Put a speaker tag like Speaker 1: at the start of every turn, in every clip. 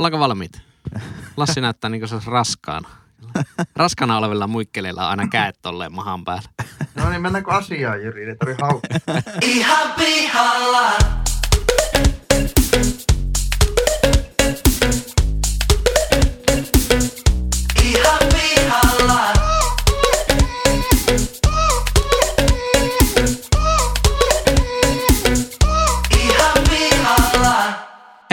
Speaker 1: Ollaanko valmiit? Lassi näyttää niin kuin se olisi raskaana. Raskana olevilla muikkeleilla on aina käet tolleen mahan päällä.
Speaker 2: No niin, mennäänkö asiaan, Jyri? Ei tarvi haukkaa.
Speaker 3: Ihan pihalla.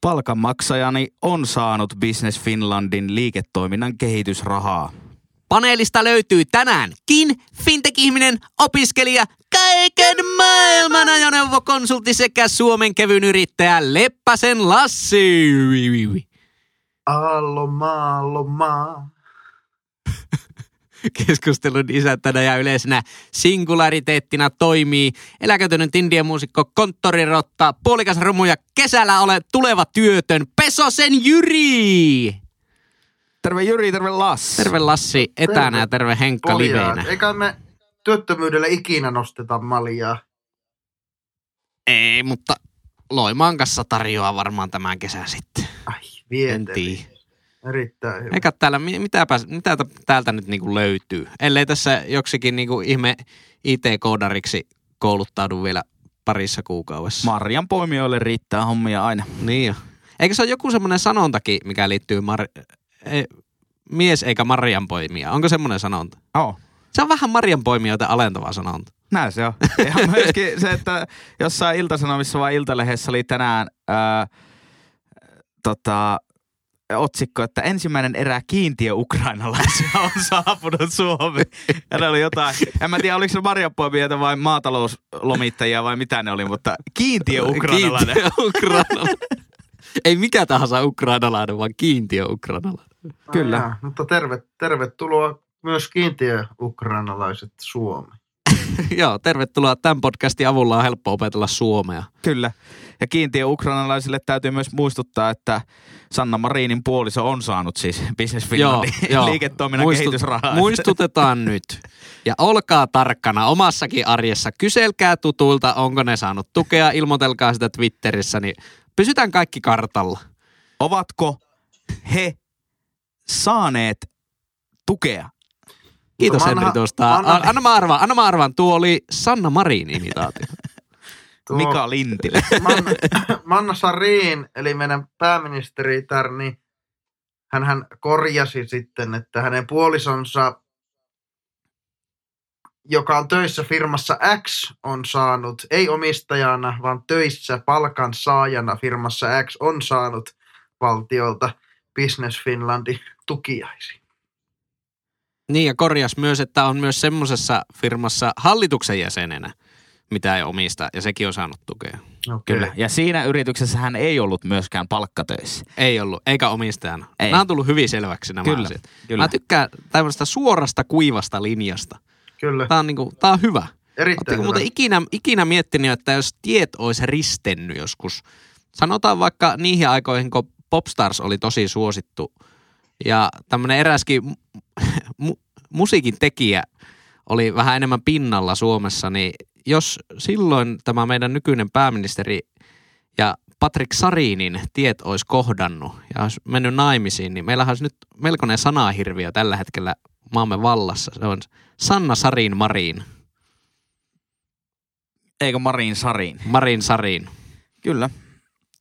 Speaker 4: Palkanmaksajani on saanut Business Finlandin liiketoiminnan kehitysrahaa.
Speaker 1: Paneelista löytyy tänäänkin fintech-ihminen, opiskelija, kaiken maailman ajoneuvokonsultti sekä Suomen kevyn yrittäjä Leppäsen Lassi.
Speaker 2: Allo maa, allo maa.
Speaker 1: Keskustelun isäntänä ja yleisenä singulariteettina toimii eläköitynyt indian muusikko konttorirotta, puolikas rumu ja kesällä ole tuleva työtön Pesosen Jyri.
Speaker 4: Terve Jyri, terve Lassi.
Speaker 1: Terve Lassi etänä
Speaker 2: Terve.
Speaker 1: ja terve Henkka liveinä.
Speaker 2: Eikä me työttömyydelle ikinä nosteta maljaa.
Speaker 1: Ei, mutta Loimaan kanssa tarjoaa varmaan tämän kesän sitten.
Speaker 2: Ai, vieteli. Erittäin hyvä.
Speaker 1: Eikä täällä, mi- mitäpä, mitä täältä nyt niinku löytyy? Ellei tässä joksikin niinku ihme IT-koodariksi kouluttaudu vielä parissa kuukaudessa.
Speaker 4: Marjan poimijoille riittää hommia aina.
Speaker 1: niin jo. Eikö se ole joku semmoinen sanontakin, mikä liittyy mar- ei, mies eikä marjanpoimia? Onko semmoinen sanonta?
Speaker 4: Oh.
Speaker 1: Se on vähän marjanpoimijoita alentava sanonta.
Speaker 4: Näin se on. Ja myöskin se, että jossain iltasanomissa vai iltalehdessä oli tänään ää, tota, otsikko, että ensimmäinen erä kiintiö ukrainalaisia on saapunut Suomeen. Ja ne oli jotain, en mä tiedä oliko se marjapoimijoita vai maatalouslomittajia vai mitä ne oli, mutta kiintiö ukrainalainen.
Speaker 1: Kiintiö ukrainalainen. Ei mikä tahansa ukrainalainen, vaan kiintiö ukrainalainen.
Speaker 4: Kyllä.
Speaker 2: Ah, mutta terve, tervetuloa myös kiintiö-ukrainalaiset Suomeen.
Speaker 1: Joo, tervetuloa. Tämän podcastin avulla on helppo opetella suomea.
Speaker 4: Kyllä. Ja kiintiö ukrainalaisille täytyy myös muistuttaa, että Sanna Marinin puoliso on saanut siis Business Finlandin liiketoiminnan kehitysrahaa.
Speaker 1: Muistutetaan nyt. Ja olkaa tarkkana omassakin arjessa. Kyselkää tutuilta, onko ne saanut tukea. Ilmoitelkaa sitä Twitterissä, niin pysytään kaikki kartalla.
Speaker 4: Ovatko he saaneet tukea?
Speaker 1: Kiitos Henri tuosta.
Speaker 2: vanha-
Speaker 1: A- Anna mä arvaan, anna mä arvaan. Tuo oli Sanna Marin imitaatio.
Speaker 2: Tuo
Speaker 4: Mika Lintilä.
Speaker 2: Manna, Manna Sarin, eli meidän pääministeri niin hän, hän korjasi sitten, että hänen puolisonsa, joka on töissä firmassa X, on saanut, ei omistajana, vaan töissä palkansaajana firmassa X, on saanut valtiolta Business Finlandin tukiaisi.
Speaker 1: Niin ja korjas myös, että on myös semmoisessa firmassa hallituksen jäsenenä, mitä ei omista, ja sekin on saanut tukea.
Speaker 2: Okay.
Speaker 4: Kyllä. Ja siinä yrityksessä hän ei ollut myöskään palkkatöissä.
Speaker 1: Ei ollut, eikä omistajana.
Speaker 4: Ei.
Speaker 1: Nämä on tullut hyvin selväksi nämä
Speaker 4: Kyllä,
Speaker 1: asiat.
Speaker 4: kyllä.
Speaker 1: Mä tykkään tämmöistä suorasta kuivasta linjasta.
Speaker 2: Kyllä,
Speaker 1: Tää on, niinku, tää on hyvä.
Speaker 2: erittäin
Speaker 1: Oletteko
Speaker 2: hyvä.
Speaker 1: ikinä, ikinä miettinyt, että jos tiet olisi ristennyt joskus, sanotaan vaikka niihin aikoihin, kun Popstars oli tosi suosittu, ja tämmöinen eräskin mu- musiikin tekijä oli vähän enemmän pinnalla Suomessa, niin jos silloin tämä meidän nykyinen pääministeri ja Patrick Sarinin tiet olisi kohdannut ja olisi mennyt naimisiin, niin meillähän olisi nyt melkoinen sanahirviö tällä hetkellä maamme vallassa. Se on Sanna Sarin Marin.
Speaker 4: Eikö Marin Sarin?
Speaker 1: Marin Sarin.
Speaker 4: Kyllä.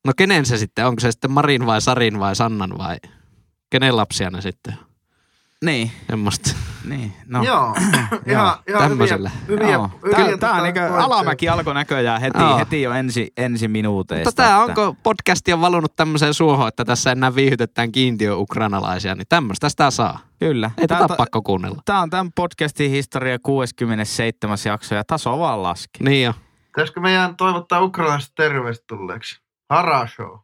Speaker 1: No kenen se sitten? Onko se sitten Marin vai Sarin vai Sannan vai kenen lapsia ne sitten?
Speaker 4: Niin,
Speaker 1: Semmoista.
Speaker 4: niin. No.
Speaker 2: Joo, ihan, ihan
Speaker 1: tämmöisellä.
Speaker 2: hyviä, hyviä, hyviä
Speaker 4: Tää,
Speaker 2: tota,
Speaker 4: tää on niinku, alamäki alkoi näköjään heti,
Speaker 1: Joo.
Speaker 4: heti jo ensi, ensi minuuteista.
Speaker 1: Mutta tämä
Speaker 4: että-
Speaker 1: onko podcasti on valunut tämmöiseen suohon, että tässä enää viihytetään kiintiö-ukrainalaisia, niin tämmöistä sitä saa.
Speaker 4: Kyllä.
Speaker 1: Ei
Speaker 4: Tää-
Speaker 1: tätä
Speaker 4: tää-
Speaker 1: pakko kuunnella.
Speaker 4: Tämä on tämän podcastin historia 67. jakso ja taso vaan laski.
Speaker 1: Niin jo.
Speaker 2: Pitäisikö meidän toivottaa ukrainalaiset tervetulleeksi? Hara show.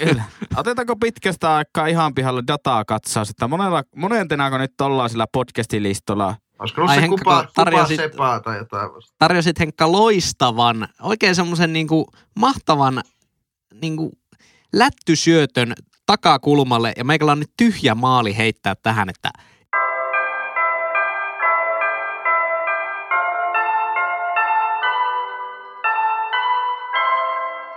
Speaker 4: Kyllä. Otetaanko pitkästä aikaa ihan pihalla dataa katsaus, että monella, kun nyt ollaan sillä podcastin listalla.
Speaker 2: Olisiko
Speaker 1: Ai
Speaker 2: se
Speaker 1: Henkka,
Speaker 2: kupa,
Speaker 1: kun
Speaker 2: kupa
Speaker 1: tarjosit-
Speaker 2: sepaa tai jotain vasta.
Speaker 1: Tarjosit Henkka loistavan, oikein semmoisen niinku mahtavan niinku lättysyötön takakulmalle ja meikällä on nyt tyhjä maali heittää tähän, että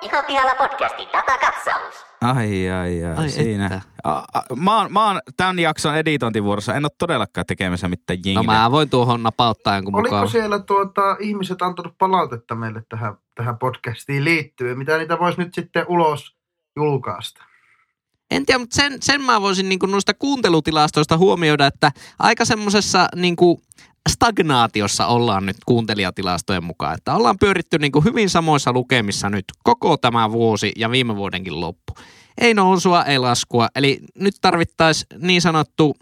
Speaker 5: Ihan pihalla podcastin datakatsaus.
Speaker 4: Ai, ai, ai,
Speaker 1: Ai
Speaker 4: siinä.
Speaker 1: että.
Speaker 4: A, a, mä, oon, mä oon tämän jakson editointivuorossa, en ole todellakaan tekemässä mitään
Speaker 1: no
Speaker 4: jinglejä.
Speaker 1: mä voin tuohon napauttaa jonkun
Speaker 2: Oliko
Speaker 1: mukaan.
Speaker 2: siellä tuota, ihmiset antanut palautetta meille tähän, tähän podcastiin liittyen? Mitä niitä voisi nyt sitten ulos julkaista?
Speaker 1: En tiedä, mutta sen, sen mä voisin niinku noista kuuntelutilastoista huomioida, että aika semmoisessa niinku stagnaatiossa ollaan nyt kuuntelijatilastojen mukaan. Että ollaan pyöritty niinku hyvin samoissa lukemissa nyt koko tämä vuosi ja viime vuodenkin loppu. Ei nousua, ei laskua. Eli nyt tarvittaisiin niin sanottu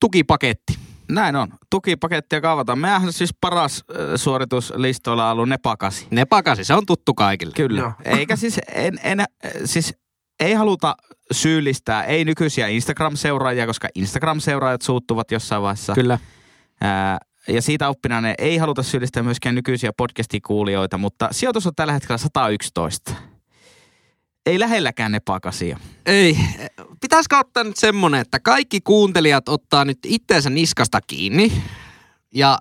Speaker 1: tukipaketti.
Speaker 4: Näin on. Tukipakettia kaavataan. Mehän on siis paras suoritus listoilla ollut Nepakasi.
Speaker 1: Ne pakasi, se on tuttu kaikille.
Speaker 4: Kyllä.
Speaker 2: Joo.
Speaker 4: Eikä siis, en, en, siis ei haluta syyllistää, ei nykyisiä Instagram-seuraajia, koska Instagram-seuraajat suuttuvat jossain vaiheessa.
Speaker 1: Kyllä.
Speaker 4: Ää, ja siitä oppinaan ei haluta syyllistää myöskään nykyisiä podcastikuulijoita, mutta sijoitus on tällä hetkellä 111. Ei lähelläkään Nepakasia.
Speaker 1: Ei. Pitäisikö ottaa nyt semmonen, että kaikki kuuntelijat ottaa nyt itteensä niskasta kiinni ja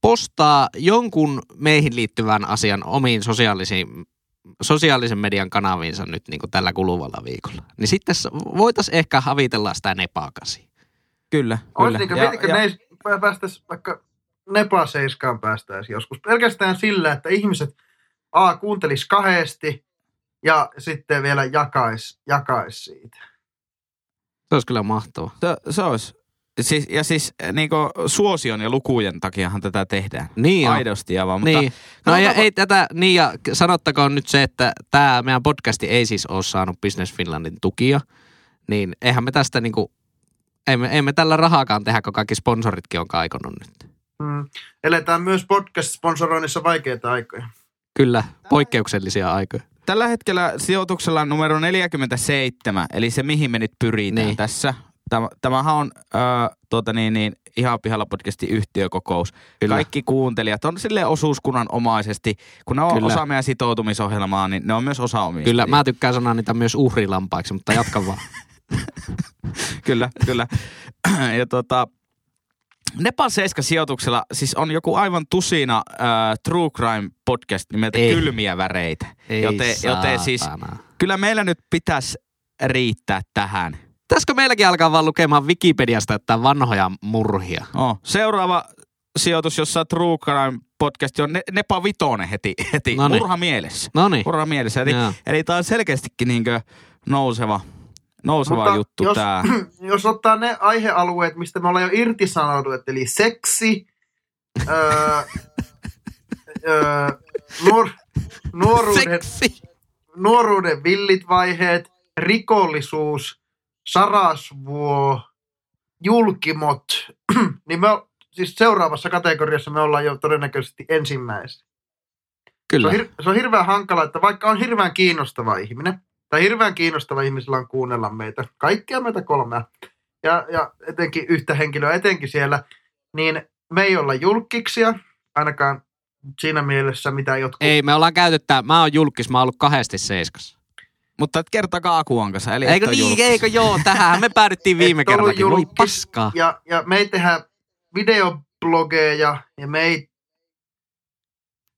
Speaker 1: postaa jonkun meihin liittyvän asian omiin sosiaalisiin, sosiaalisen median kanaviinsa nyt niin kuin tällä kuluvalla viikolla. Niin sitten voitaisiin ehkä havitella sitä nepakasi.
Speaker 4: Kyllä, kyllä.
Speaker 2: niin, mietitkö, ne ei päästäisi vaikka Nepa Seiskaan päästäisi joskus. Pelkästään sillä, että ihmiset A, kuuntelis kahdesti ja sitten vielä jakais, jakais siitä.
Speaker 1: Se olisi kyllä mahtavaa.
Speaker 4: Se, se olisi. Siis, ja siis niin suosion ja lukujen takiahan tätä tehdään.
Speaker 1: Niin on.
Speaker 4: Aidosti ja vaan. Mutta
Speaker 1: Niin. No ja ei tätä, niin ja sanottakoon nyt se, että tämä meidän podcasti ei siis ole saanut Business Finlandin tukia, niin eihän me tästä niinku, ei me, ei me tällä rahaakaan tehdä, kun kaikki sponsoritkin on kaikonut nyt.
Speaker 2: Mm. Eletään myös podcast-sponsoroinnissa vaikeita aikoja.
Speaker 1: Kyllä, poikkeuksellisia aikoja.
Speaker 4: Tällä hetkellä sijoituksella numero 47, eli se mihin me nyt pyritään
Speaker 1: Niin.
Speaker 4: tässä. Tämä, tämähän on äh, tuota niin, niin, ihan pihalla podcastin yhtiökokous.
Speaker 1: Kyllä.
Speaker 4: Kaikki kuuntelijat on sille osuuskunnan omaisesti. Kun ne on
Speaker 1: Kyllä.
Speaker 4: osa meidän sitoutumisohjelmaa, niin ne on myös osa omista.
Speaker 1: Kyllä, mä tykkään sanoa niitä myös uhrilampaiksi, mutta jatka vaan.
Speaker 4: kyllä, kyllä. ja tota, Nepal 7 sijoituksella siis on joku aivan tusina äh, True Crime podcast nimeltä
Speaker 1: Ei.
Speaker 4: Kylmiä väreitä.
Speaker 1: Ei
Speaker 4: joten, joten siis kyllä meillä nyt pitäisi riittää tähän.
Speaker 1: Pitäisikö meilläkin alkaa vaan lukemaan Wikipediasta jotain vanhoja murhia?
Speaker 4: Oh. Seuraava sijoitus, jossa True Crime podcast on ne, Nepa Vitonen heti, heti
Speaker 1: Noniin.
Speaker 4: murha mielessä.
Speaker 1: No niin.
Speaker 4: Murha mielessä. Eli, eli tämä on selkeästikin niinkö nouseva, nouseva
Speaker 2: Mutta
Speaker 4: juttu
Speaker 2: jos-
Speaker 4: tämä.
Speaker 2: Jos ottaa ne aihealueet, mistä me ollaan jo irtisanoutuneet, eli seksi, öö, öö, nuor, nuoruuden,
Speaker 1: Seksi.
Speaker 2: nuoruuden villit vaiheet, rikollisuus, sarasvuo, julkimot, niin me, siis seuraavassa kategoriassa me ollaan jo todennäköisesti ensimmäisenä. Se
Speaker 1: Kyllä.
Speaker 2: on, hir- se on hirveän hankala, että vaikka on hirveän kiinnostava ihminen, tai hirveän kiinnostava ihmisellä on kuunnella meitä, kaikkia meitä kolmea, ja, ja etenkin yhtä henkilöä etenkin siellä, niin me ei olla julkkiksia, ainakaan siinä mielessä, mitä jotkut...
Speaker 1: Ei, me ollaan käyty tää. Mä oon julkis, mä oon ollut kahdesti seiskas.
Speaker 4: Mutta et kertakaa Akuan kanssa. Eli
Speaker 1: Eikö niin,
Speaker 4: julkis.
Speaker 1: eikö joo, tähän me päädyttiin viime kertakin. Voi
Speaker 2: julkis.
Speaker 1: paskaa.
Speaker 2: Ja, ja me ei tehdä videoblogeja, ja me ei...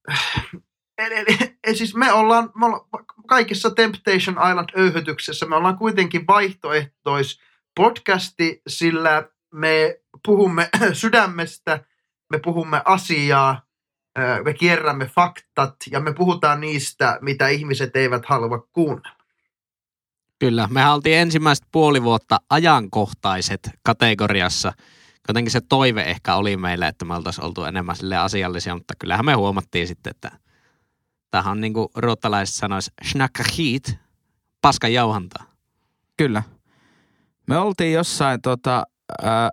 Speaker 2: Eli, eli, eli siis me ollaan, me ollaan kaikissa Temptation Island-öyhötyksessä, me ollaan kuitenkin vaihtoehtois podcasti, sillä me puhumme sydämestä, me puhumme asiaa, ö, me kierrämme faktat ja me puhutaan niistä, mitä ihmiset eivät halua kuunnella.
Speaker 1: Kyllä, me oltiin ensimmäiset puoli vuotta ajankohtaiset kategoriassa. Jotenkin se toive ehkä oli meille, että me oltaisiin oltu enemmän sille asiallisia, mutta kyllähän me huomattiin sitten, että tämähän on niin kuin ruottalaiset sanois, snacka hit, paskan jauhantaa.
Speaker 4: Kyllä. Me oltiin jossain tota, ää,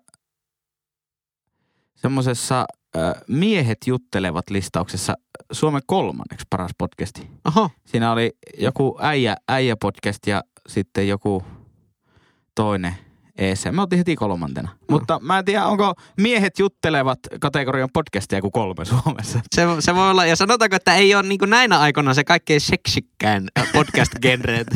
Speaker 4: semmoisessa äh, miehet juttelevat listauksessa Suomen kolmanneksi paras podcasti.
Speaker 1: Oho,
Speaker 4: Siinä oli joku äijä, äijä podcast ja sitten joku toinen EC. Me oltiin heti kolmantena. Mutta mä en tiedä, onko miehet juttelevat kategorian podcastia kuin kolme Suomessa.
Speaker 1: se, se voi olla, ja sanotaanko, että ei ole niin näinä aikoina se kaikkein seksikkään podcast-genre. että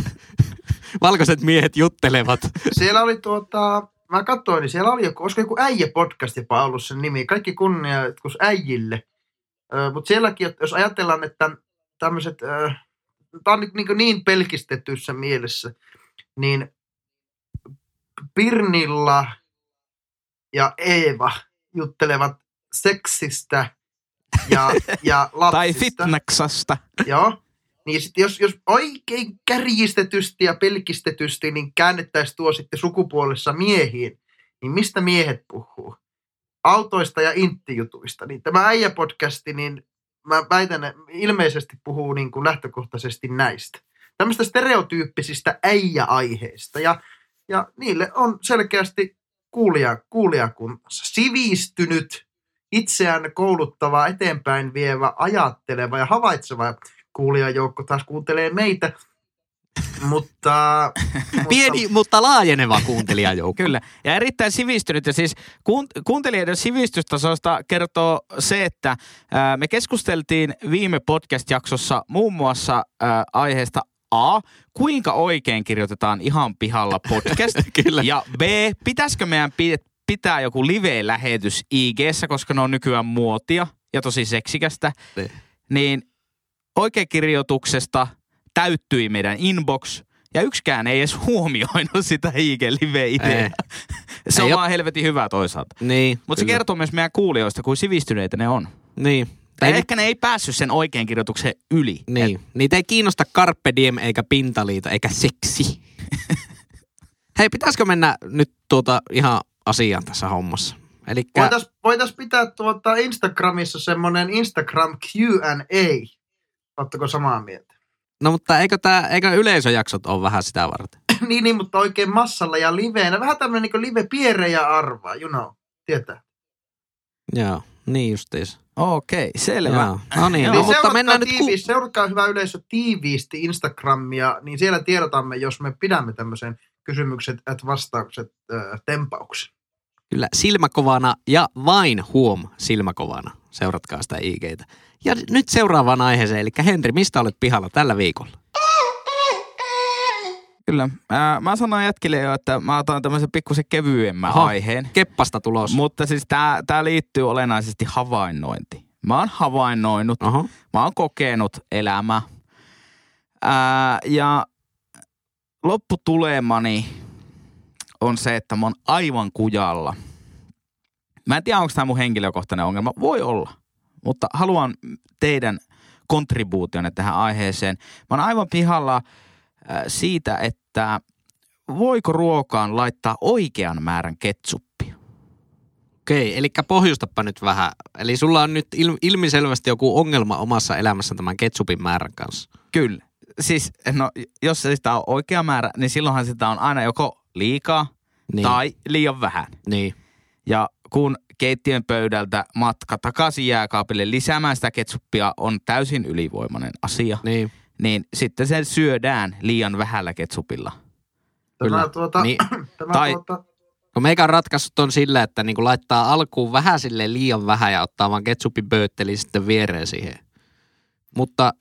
Speaker 1: Valkoiset miehet juttelevat.
Speaker 2: Siellä oli tuota, mä katsoin, niin siellä oli joku, olisiko joku äijä-podcast jopa ollut sen nimi. Kaikki kunnia äijille. Mutta sielläkin, jos ajatellaan, että tämmöiset, tämä on niin, niin, niin pelkistetyssä mielessä, niin Pirnilla ja Eeva juttelevat seksistä ja, ja lapsista.
Speaker 4: Tai fitnaksasta.
Speaker 2: Joo. Niin sit jos, jos oikein kärjistetysti ja pelkistetysti niin käännettäisiin tuo sitten sukupuolessa miehiin, niin mistä miehet puhuu? Autoista ja inttijutuista. Niin tämä äijäpodcasti, niin mä väitän, että ilmeisesti puhuu niin kuin lähtökohtaisesti näistä. Tämmöistä stereotyyppisistä äijäaiheista. Ja, ja niille on selkeästi kuulija, kuulijakunnassa. Sivistynyt, itseään kouluttava, eteenpäin vievä, ajatteleva ja havaitseva kuulijajoukko taas kuuntelee meitä. Mutta,
Speaker 1: Pieni, mutta laajeneva kuuntelijajoukko.
Speaker 4: Kyllä. Ja erittäin sivistynyt. Ja siis kuun- kuuntelijoiden sivistystasosta kertoo se, että me keskusteltiin viime podcast-jaksossa muun muassa aiheesta A, kuinka oikein kirjoitetaan ihan pihalla podcast.
Speaker 1: Kyllä.
Speaker 4: Ja B, pitäisikö meidän pi- pitää joku live-lähetys ig koska ne on nykyään muotia ja tosi seksikästä.
Speaker 1: Niin.
Speaker 4: Niin oikeakirjoituksesta täyttyi meidän inbox ja yksikään ei edes huomioinut sitä IG-live-ideaa. Se
Speaker 1: Ei
Speaker 4: on
Speaker 1: oo-
Speaker 4: vaan helvetin hyvä toisaalta.
Speaker 1: Niin,
Speaker 4: Mutta se kertoo myös meidän kuulijoista, kuin sivistyneitä ne on.
Speaker 1: Niin.
Speaker 4: Tai
Speaker 1: Ei,
Speaker 4: ehkä ne ei päässyt sen oikean kirjoituksen yli.
Speaker 1: niin. Niitä ei kiinnosta Carpe Diem eikä Pintaliito eikä seksi. Hei, pitäisikö mennä nyt tuota ihan asiaan tässä hommassa? Eli
Speaker 2: voitaisiin voitais pitää tuota Instagramissa semmoinen Instagram Q&A. Oletteko samaa mieltä?
Speaker 1: no mutta eikö, tää, eikö yleisöjaksot ole vähän sitä varten?
Speaker 2: niin, niin, mutta oikein massalla ja liveenä. Vähän tämmöinen niin live piirre ja arvaa, you know. Tietää.
Speaker 1: Joo, niin justiis.
Speaker 4: Okei, selvä.
Speaker 1: Joo. No niin, no, mutta mennään nyt ku...
Speaker 2: seuratkaa hyvä yleisö tiiviisti Instagramia, niin siellä tiedotamme, jos me pidämme tämmöisen kysymykset at vastaukset äh, tempauksen.
Speaker 1: Kyllä, silmäkovana ja vain huom silmäkovana. Seuratkaa sitä IGtä. Ja nyt seuraavaan aiheeseen, eli Henri, mistä olet pihalla tällä viikolla?
Speaker 4: Kyllä. Ää, mä sanoin jätkille jo, että mä otan tämmöisen pikkusen kevyemmän
Speaker 1: Aha.
Speaker 4: aiheen.
Speaker 1: Keppasta tulos.
Speaker 4: Mutta siis tää, tää liittyy olennaisesti havainnointi. Mä oon havainnoinut,
Speaker 1: Oho.
Speaker 4: mä oon kokenut elämää. Ää, ja lopputulemani on se, että mä oon aivan kujalla. Mä en tiedä, onko tämä mun henkilökohtainen ongelma. Voi olla. Mutta haluan teidän kontribuutionne tähän aiheeseen. Mä oon aivan pihalla äh, siitä, että voiko ruokaan laittaa oikean määrän ketsuppia.
Speaker 1: Okei, eli pohjustappa nyt vähän. Eli sulla on nyt il- ilmiselvästi joku ongelma omassa elämässä tämän ketsupin määrän kanssa.
Speaker 4: Kyllä. Siis, no, jos se sitä on oikea määrä, niin silloinhan sitä on aina joko liikaa
Speaker 1: Niin.
Speaker 4: tai liian vähän.
Speaker 1: Niin.
Speaker 4: Ja kun keittiön pöydältä matka takaisin jääkaapille lisäämään sitä ketsuppia on täysin ylivoimainen asia,
Speaker 1: Niin.
Speaker 4: Niin sitten se syödään liian vähällä ketsupilla.
Speaker 2: Tämä,
Speaker 1: Kyllä.
Speaker 2: tuota,
Speaker 1: Niin.
Speaker 2: tämä
Speaker 4: Tai-
Speaker 2: tuota,
Speaker 1: Kun meikä on ratkaissut on sillä, että niinku laittaa alkuun vähän sille liian vähän ja ottaa vaan ketsupin böötteli sitten viereen siihen. Mutta,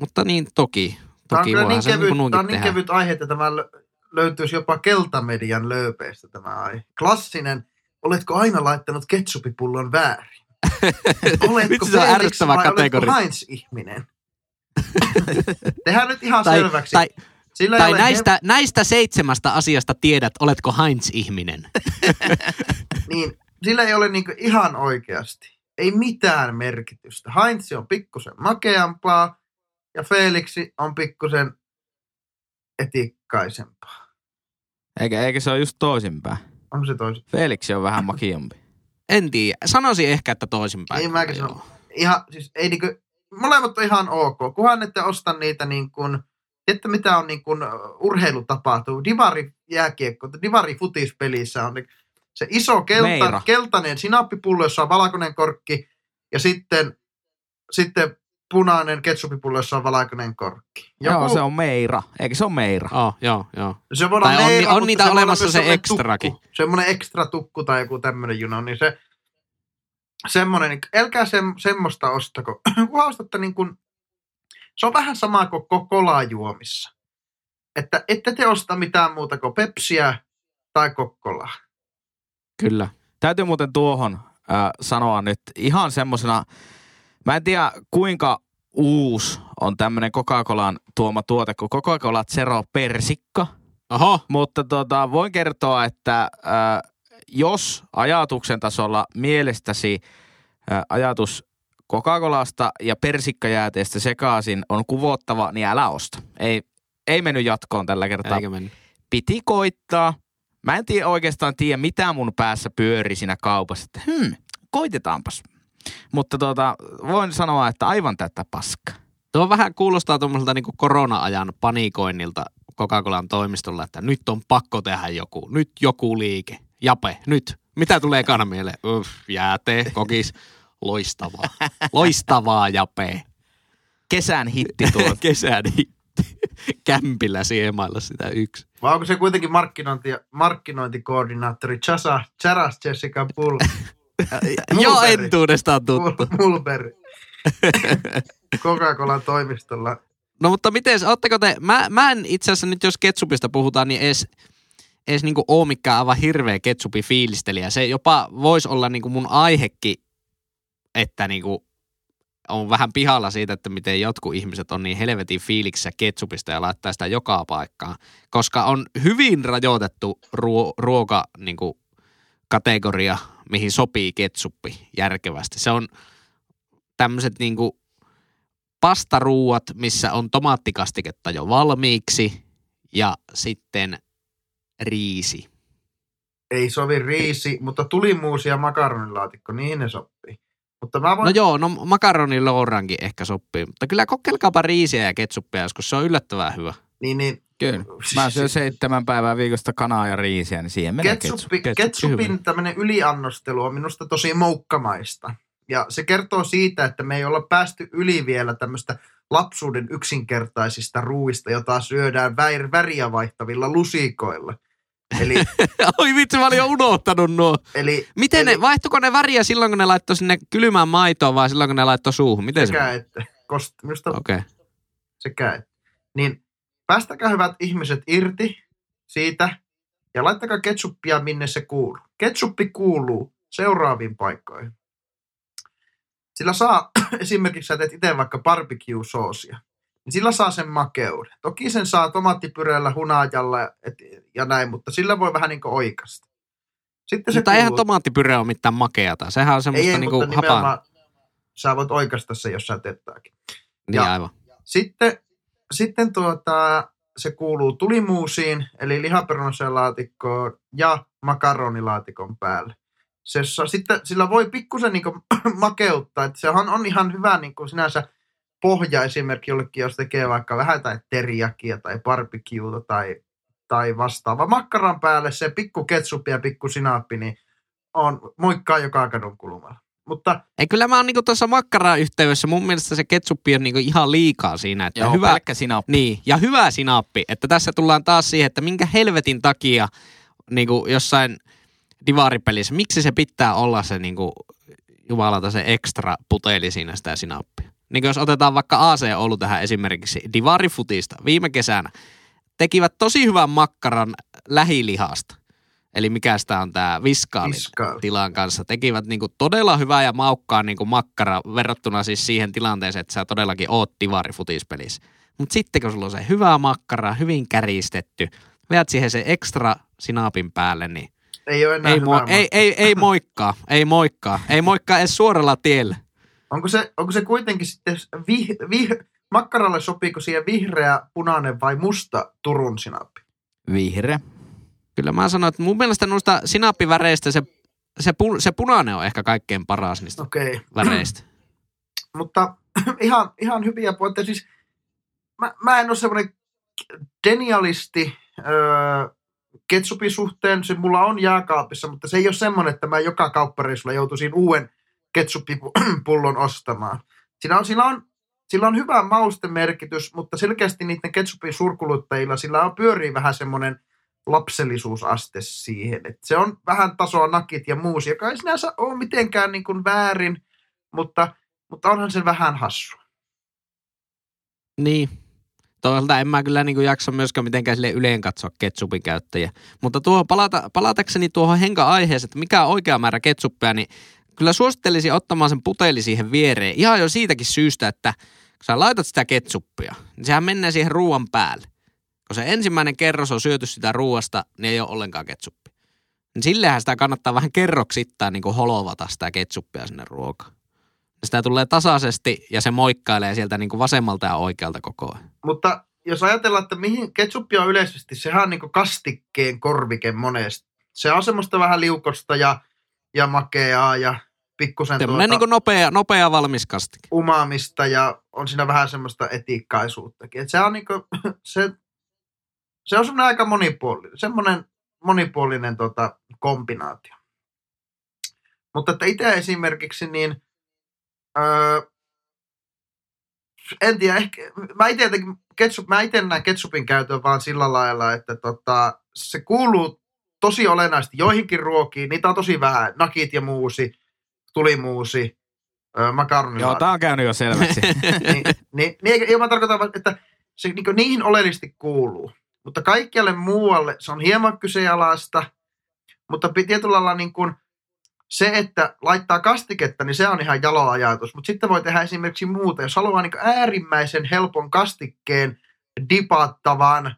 Speaker 1: mutta niin toki.
Speaker 2: tämä on
Speaker 1: Toki
Speaker 2: kyllä
Speaker 1: voihan
Speaker 2: niin kevyt,
Speaker 1: niin
Speaker 2: tämä on niin kevyt aihe, että tämä lö- löytyisi jopa keltamedian lööpeistä tämä aihe. Klassinen, oletko aina laittanut ketsupipullon väärin? Oletko
Speaker 1: Vitsi, se on ärsyttävä kategoria.
Speaker 2: oletko Heinz-ihminen? Tehdään nyt ihan
Speaker 1: Tai,
Speaker 2: selväksi.
Speaker 1: tai,
Speaker 2: Sillä ei
Speaker 1: tai näistä, näistä seitsemästä asiasta tiedät, oletko Heinz-ihminen.
Speaker 2: niin sillä ei ole niinku ihan oikeasti. Ei mitään merkitystä. Heinz on pikkusen makeampaa ja Felixi on pikkusen etikkaisempaa.
Speaker 4: Eikä, eikä se ole just toisinpäin.
Speaker 2: Onko se toisin?
Speaker 4: Felix on vähän makiampi.
Speaker 1: En tiedä. Sanoisin ehkä, että toisinpäin.
Speaker 2: Niin mäkin sanon. Ihan, siis ei niinku, molemmat on ihan ok. Kunhan ette osta niitä niin kuin, että mitä on niin kuin urheilutapahtuu. Divari jääkiekko, divari futispelissä on, niin Se iso kelta,
Speaker 4: Meira.
Speaker 2: keltainen sinappipullo, jossa on valkoinen korkki, ja sitten, sitten punainen ketsupipullo, jossa on valkoinen korkki.
Speaker 4: Joo, se on meira. Eikö se on meira?
Speaker 1: Oh, joo, joo.
Speaker 2: Se voi olla
Speaker 1: Tai on-
Speaker 2: meira,
Speaker 1: on
Speaker 2: mutta
Speaker 1: niitä olemassa se
Speaker 2: semmoinen
Speaker 1: ekstrakin.
Speaker 2: Tukku, semmoinen ekstra tukku tai joku tämmöinen juno, niin se semmoinen, niin älkää se, semmoista ostako. Kun ostatte niin kuin, se on vähän sama kuin ko- kolaa juomissa. Että ette te osta mitään muuta kuin pepsiä tai kokkolaa.
Speaker 1: Kyllä.
Speaker 4: Täytyy muuten tuohon äh, sanoa nyt ihan semmosena, mä en tiedä kuinka uusi on tämmönen Coca-Colan tuoma tuote kuin Coca-Cola Zero Persikka,
Speaker 1: Oho,
Speaker 4: mutta tota, voin kertoa, että äh, jos ajatuksen tasolla mielestäsi ajatus Coca-Colasta ja persikkajääteestä sekaisin on kuvottava, niin älä osta. Ei, ei mennyt jatkoon tällä kertaa
Speaker 1: eikä mennyt.
Speaker 4: piti koittaa. Mä en tiedä, oikeastaan tiedä, mitä mun päässä pyöri siinä kaupassa. Että hmm, koitetaanpas. Mutta tuota, voin sanoa, että aivan tätä paska.
Speaker 1: Tuo vähän kuulostaa tuommoiselta niin korona-ajan panikoinnilta Coca-Colan toimistolla, että nyt on pakko tehdä joku, nyt joku liike. Jape, nyt. Mitä tulee ekana mieleen? Uff, jääte, kokis. Loistavaa. Loistavaa, Jape.
Speaker 4: Kesän hitti tuo.
Speaker 1: Kesän hitti. Kämpillä siemailla sitä yksi.
Speaker 2: Vai onko se kuitenkin markkinointi, markkinointikoordinaattori Chasa, Charas Jessica Bull,
Speaker 1: Joo,
Speaker 2: Mulberry.
Speaker 1: entuudestaan tuttu.
Speaker 2: Mulberry Coca-Colan toimistolla.
Speaker 1: No mutta miten, ootteko te, mä, mä en itse asiassa nyt jos ketsupista puhutaan, niin edes, edes niinku oo mikään aivan hirveä ketsupi fiilistelijä. Se jopa voisi olla niinku mun aihekin, että niinku on vähän pihalla siitä, että miten jotkut ihmiset on niin helvetin fiiliksissä ketsupista ja laittaa sitä joka paikkaan. Koska on hyvin rajoitettu ruo- ruoka niinku, kategoria, mihin sopii ketsuppi järkevästi. Se on tämmöiset niinku pastaruuat, missä on tomaattikastiketta jo valmiiksi ja sitten riisi.
Speaker 2: Ei sovi riisi, mutta tulimuusi ja makaronilaatikko, niihin ne sopii. Mutta mä voin,
Speaker 1: No joo, no makaroni lourankin ehkä sopii, mutta kyllä kokeilkaapa riisiä ja ketsuppia joskus, se on yllättävän hyvä.
Speaker 2: niin, niin
Speaker 4: Kyllä. Mä syön seitsemän päivää viikosta kanaa ja riisiä, niin siihen menee
Speaker 2: Ketsuppi,
Speaker 4: ketsuppi.
Speaker 2: ketsupin tämmöinen yliannostelu on minusta tosi moukkamaista. Ja se kertoo siitä, että me ei olla päästy yli vielä tämmöistä lapsuuden yksinkertaisista ruuista, jota syödään väriä vaihtavilla lusikoilla. Eli,
Speaker 1: Oi vitsi, mä olin jo unohtanut nuo.
Speaker 2: eli
Speaker 1: Miten
Speaker 2: Eli-
Speaker 1: ne, vaihtuiko ne väriä silloin, kun ne laittoi sinne kylmään maitoon vai silloin, kun ne laittoi suuhun? Miten se
Speaker 2: sekä
Speaker 1: meni?
Speaker 2: että, kost, minusta
Speaker 1: Okei. Okay.
Speaker 2: sekä että. Niin päästäkää hyvät ihmiset irti siitä ja laittakaa ketsuppia minne se kuuluu. Ketsuppi kuuluu seuraaviin paikkoihin. Sillä saa, esimerkiksi sä teet itse vaikka barbecue-soosia, niin sillä saa sen makeuden. Toki sen saa tomaattipyreellä, hunajalla et, ja näin, mutta sillä voi vähän niin kuin oikasta. Sitten se
Speaker 1: Mutta eihän
Speaker 2: kuuluu-
Speaker 1: tomaattipyre ole mitään makeata. Sehän on
Speaker 2: ei,
Speaker 1: semmoista
Speaker 2: ei,
Speaker 1: niinku
Speaker 2: mutta
Speaker 1: hapan.
Speaker 2: nimenomaan sä voit oikasta se, jos sä teet jotakin.
Speaker 1: Niin
Speaker 2: ja-
Speaker 1: aivan.
Speaker 2: Sitten, sitten tuota, se kuuluu tulimuusiin, eli lihaperunaselaatikkoon ja makaronilaatikon päälle. Se, sitten sillä voi pikkusen niin makeuttaa, että sehän on ihan hyvä niin sinänsä pohja esimerkki jollekin, jos tekee vaikka vähän tai teriakia tai barbecueta tai, tai vastaava. Makkaran päälle se pikku ketsuppi ja pikku sinappi, niin on moikkaa joka kadun kulmalla. Mutta
Speaker 1: Ei kyllä mä oon niinku tuossa makkaran yhteydessä, mun mielestä se ketsuppi on niinku ihan liikaa siinä. Että
Speaker 4: Joo,
Speaker 1: hyvä,
Speaker 4: pelkkä sinappi.
Speaker 1: Niin, ja hyvä sinappi. Että tässä tullaan taas siihen, että minkä helvetin takia niin kuin jossain divaripelissä, miksi se pitää olla se niin kuin, jumalata se ekstra puteli siinä sitä sinappia. Niin jos otetaan vaikka AC Oulu tähän esimerkiksi divarifutista viime kesänä, tekivät tosi hyvän makkaran lähilihasta. Eli mikä sitä on tämä viskaali
Speaker 2: Viskaali.
Speaker 1: tilan kanssa. Tekivät niinku todella hyvää ja maukkaa niinku makkara verrattuna siis siihen tilanteeseen, että sä todellakin oot divarifutispelissä. Mutta sitten kun sulla on se hyvä makkara, hyvin käristetty, veät siihen se ekstra sinapin päälle, niin
Speaker 2: ei ole enää
Speaker 1: ei, mo- ei, ei, ei moikkaa, ei moikkaa, ei moikkaa edes suoralla tiellä.
Speaker 2: Onko se, onko se kuitenkin sitten, vih, vih, makkaralle sopiiko siihen vihreä, punainen vai musta Turun sinappi?
Speaker 4: Vihreä.
Speaker 1: Kyllä mä sanoin, että mun mielestä noista sinappiväreistä se, se, pu, se punainen on ehkä kaikkein paras niistä
Speaker 2: okay.
Speaker 1: väreistä.
Speaker 2: mutta ihan, ihan hyviä pointteja. Siis mä, mä en ole semmoinen denialisti, öö, ketsupin suhteen, se mulla on jääkaapissa, mutta se ei ole semmoinen, että mä joka kauppareissulla joutuisin uuden ketsuppipullon ostamaan. Siinä on, sillä on, sillä on hyvä maustemerkitys, mutta selkeästi niiden ketsupin surkuluttajilla sillä on pyörii vähän semmoinen lapsellisuusaste siihen. Et se on vähän tasoa nakit ja muusi, joka ei sinänsä ole mitenkään niin kuin väärin, mutta, mutta onhan se vähän hassu.
Speaker 1: Niin. Toisaalta en mä kyllä niin kuin jaksa myöskään mitenkään sille yleen katsoa ketsupin käyttäjiä. Mutta tuohon palata, palatakseni tuohon henka-aiheeseen, että mikä on oikea määrä ketsuppia, niin kyllä suosittelisin ottamaan sen puteli siihen viereen. Ihan jo siitäkin syystä, että kun sä laitat sitä ketsuppia, niin sehän menee siihen ruoan päälle. Kun se ensimmäinen kerros on syöty sitä ruoasta, niin ei ole ollenkaan ketsuppi. Niin sillehän sitä kannattaa vähän kerroksittain niin kuin holovata sitä ketsuppia sinne ruokaan. Sitä tulee tasaisesti ja se moikkailee sieltä niin kuin vasemmalta ja oikealta koko ajan.
Speaker 2: Mutta jos ajatellaan, että mihin ketsuppi on yleisesti, sehän on niin kastikkeen korvike monesti. Se on semmoista vähän liukosta ja, ja makeaa ja pikkusen
Speaker 1: Semmoinen niin kuin nopea, nopea valmis kastike.
Speaker 2: umaamista ja on siinä vähän semmoista etiikkaisuuttakin. Et se on niinku, se, se on semmoinen aika monipuolinen, semmoinen monipuolinen tota, kombinaatio. Mutta että itse esimerkiksi niin, öö, en tiedä, ehkä, mä itse jotenkin, ketsup, mä itse näen ketsupin käytön vaan sillä lailla, että tota, se kuuluu tosi olennaisesti joihinkin ruokiin, niitä on tosi vähän, nakit ja muusi, tulimuusi, makaronilaatikko
Speaker 4: Joo, tää on käynyt jo selväksi.
Speaker 2: niin, niin, niin, eikä- mä tarkoitan, että se niin niihin oleellisesti kuuluu. Mutta kaikkialle muualle se on hieman kyseenalaista, mutta tietyllä lailla niin kuin se, että laittaa kastiketta, niin se on ihan jalo ajatus. Mutta sitten voi tehdä esimerkiksi muuta. Jos haluaa niin äärimmäisen helpon kastikkeen dipattavan,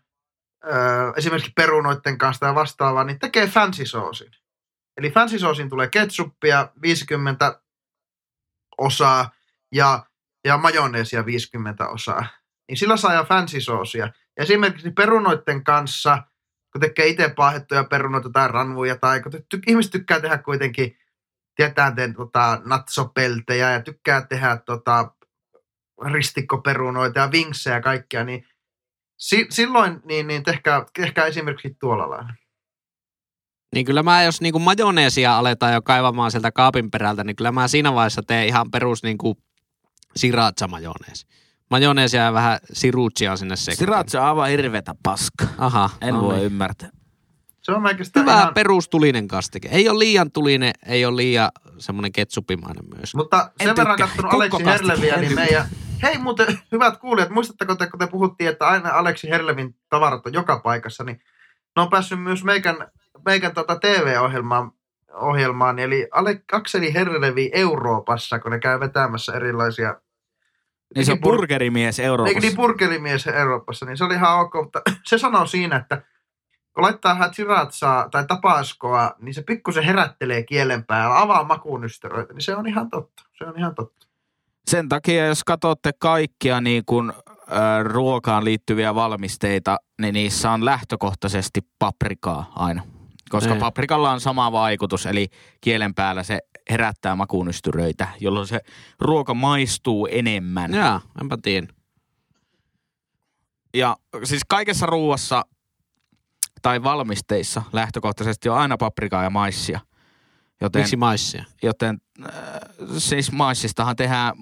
Speaker 2: öö, esimerkiksi perunoiden kanssa tai vastaavaa, niin tekee fancy soosin. Eli fancy tulee ketsuppia 50 osaa ja, ja majoneesia 50 osaa. Niin sillä saa jo fancy. Ja esimerkiksi perunoiden kanssa, kun tekee itse paahettuja perunoita tai ranvuja, tai kun ty- ihmiset tykkää tehdä kuitenkin, tietää teen tota, natsopeltejä ja tykkää tehdä tota, ristikkoperunoita ja vinksejä ja kaikkia, niin si- silloin niin, niin tehkää, tehkää esimerkiksi tuolla lailla.
Speaker 1: Niin kyllä mä, jos niinku majoneesia aletaan jo kaivamaan sieltä kaapin perältä, niin kyllä mä siinä vaiheessa teen ihan perus niinku sriracha majoneesi. Majoneesia ja vähän sirutsia sinne sekaan.
Speaker 4: Sriracha on aivan hirvetä paska.
Speaker 1: Aha,
Speaker 4: En
Speaker 1: no
Speaker 4: voi
Speaker 1: niin.
Speaker 4: ymmärtää.
Speaker 2: Se on oikeastaan
Speaker 1: Hyvä
Speaker 2: ihan,
Speaker 1: perustulinen kastike. Ei ole liian tulinen, ei ole liian semmoinen ketsupimainen myös.
Speaker 2: Mutta sen
Speaker 4: En
Speaker 2: verran katsonut Aleksi. Herleviä,
Speaker 4: En
Speaker 2: niin meidän... Hei muuten, hyvät kuulijat, muistatteko te, kun te puhuttiin, että aina Aleksi Herlevin tavarat on joka paikassa, niin ne on päässyt myös meikän, meikän tota TV-ohjelmaan, ohjelmaan, eli Ale, Akseli Herlevi Euroopassa, kun ne käy vetämässä erilaisia
Speaker 4: Niin se on
Speaker 2: Niin
Speaker 4: burgerimies Euroopassa.
Speaker 2: niin purkelimies Euroopassa, niin se oli ihan ok, mutta se sanoo siinä, että kun laittaa hachiratsaa tai tapaskoa, niin se pikkusen herättelee kielen päällä, avaa makuunystyröitä, niin se on ihan totta. Se on ihan totta.
Speaker 4: Sen takia, jos katsotte kaikkia niin kuin, äh, ruokaan liittyviä valmisteita, niin niissä on lähtökohtaisesti paprikaa aina. Koska
Speaker 1: Niin.
Speaker 4: paprikalla on sama vaikutus, eli kielen päällä se herättää makuunystyröitä, jolloin se ruoka maistuu enemmän.
Speaker 1: Jaa, enpä tiedä.
Speaker 4: Ja siis kaikessa ruuassa tai valmisteissa lähtökohtaisesti on aina paprikaa ja maissia. Joten,
Speaker 1: Miksi maissia?
Speaker 4: joten äh, siis maissistahan tehdään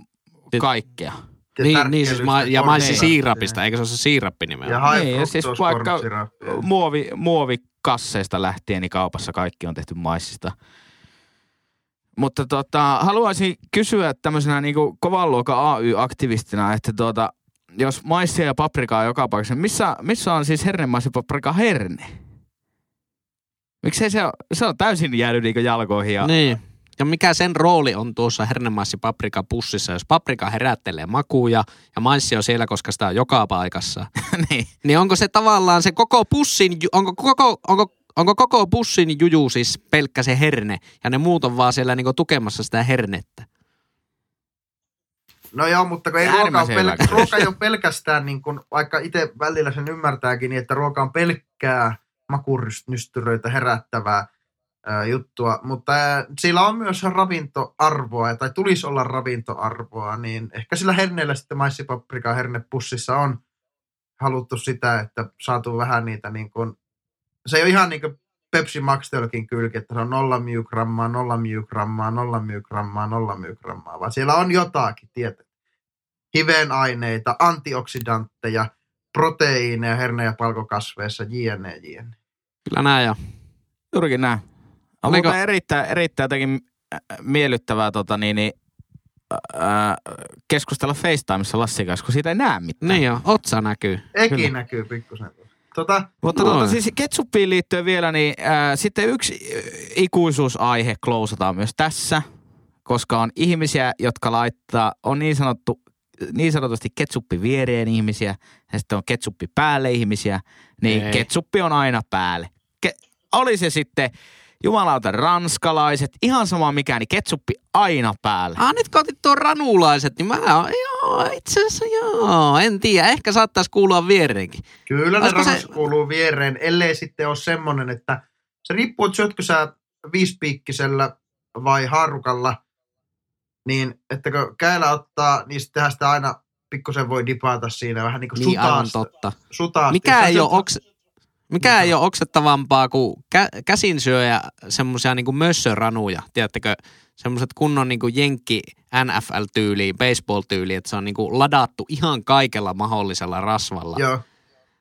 Speaker 4: kaikkea.
Speaker 2: Ja
Speaker 1: Niin, niin siis ma- ja maissi siirapista, eikö se ole se siirappi
Speaker 2: Ja
Speaker 1: nimenomaan?
Speaker 2: high
Speaker 4: Niin, ja siis vaikka
Speaker 2: kornsirappi.
Speaker 4: muovi, muovikasseista lähtien niin kaupassa kaikki on tehty maissista. Mutta tota, haluaisin kysyä tämmöisenä niin kovan luokan AY-aktivistina, että tuota, jos maissia ja paprikaa joka paikassa, missä, missä on siis hernemaisi paprika herne? Miksei se se on täysin jäänyt niin jalkoihin ja
Speaker 1: Niin. Ja mikä sen rooli on tuossa hernemaissi paprika pussissa, jos paprika herättelee makuja ja maissi on siellä, koska sitä on joka paikassa.
Speaker 4: niin.
Speaker 1: niin onko se tavallaan se koko pussin, onko koko, onko, onko koko pussin juju siis pelkkä se herne ja ne muut on vaan siellä niinku tukemassa sitä hernettä?
Speaker 2: No joo, mutta kun ei ruoka, pel-
Speaker 4: kysymys.
Speaker 2: ruoka ei ole pelkästään, niin kuin, vaikka itse välillä sen ymmärtääkin, niin että ruoka on pelkkää makunystyröitä herättävää ää, juttua, mutta sillä on myös ravintoarvoa, tai tulisi olla ravintoarvoa, niin ehkä sillä herneellä sitten maissipaprika hernepussissa on haluttu sitä, että saatu vähän niitä niin kuin se ei ole ihan niin kuin Pepsi Max Tölkin kylki, että se on nolla miugrammaa, nolla miugrammaa, nolla miugrammaa, nolla miugrammaa, vaan siellä on jotakin, tiedät. Hivenaineita, antioksidantteja, proteiineja herne- ja palkokasveissa, jne, jne.
Speaker 1: Kyllä näin jo.
Speaker 4: Juurikin näin. On
Speaker 1: Oliko-
Speaker 4: muuten erittäin, erittäin jotenkin äh, miellyttävää tota, niin, niin, ää, keskustella FaceTimeissa Lassin kanssa, kun siitä ei näe mitään.
Speaker 1: Niin jo, otsa näkyy.
Speaker 2: Eki
Speaker 1: Kyllä.
Speaker 2: näkyy pikkusen. Tota,
Speaker 4: Mutta
Speaker 1: Noin.
Speaker 4: tuota, siis ketsuppiin liittyen vielä, niin ää, sitten yksi äh, ikuisuusaihe klousataan myös tässä, koska on ihmisiä, jotka laittaa, on niin, sanottu, niin sanotusti ketsuppi viereen ihmisiä, ja sitten on ketsuppi päälle ihmisiä, niin
Speaker 1: Ei.
Speaker 4: ketsuppi on aina päälle. Ke- oli se sitten jumalauta ranskalaiset, ihan sama mikä, niin ketsuppi aina päälle.
Speaker 1: Ah, nyt kun otit tuon ranulaiset, niin mä oon, joo, itse asiassa joo, en tiedä, ehkä saattaisi kuulua viereenkin.
Speaker 2: Kyllä ne
Speaker 1: Olisiko se-
Speaker 2: ranat kuuluu viereen, ellei sitten ole semmoinen, että se riippuu, että syötkö sä viisipiikkisellä vai haarukalla, niin että kun käellä ottaa, niin sittenhän sitä aina pikkusen voi dipata siinä vähän niin kuin
Speaker 1: Niin aivan
Speaker 2: sutaasta.
Speaker 1: totta.
Speaker 2: sutaasti.
Speaker 1: Mikä ei, ole okse, mikä ei ole oksettavampaa kuin kä- käsin syöjä semmoisia niinku mössöranuja, tiedättekö? Semmoiset kunnon niinku jenkki NFL-tyyliin, baseball-tyyliin, että se on niinku ladattu ihan kaikella mahdollisella rasvalla
Speaker 2: Joo.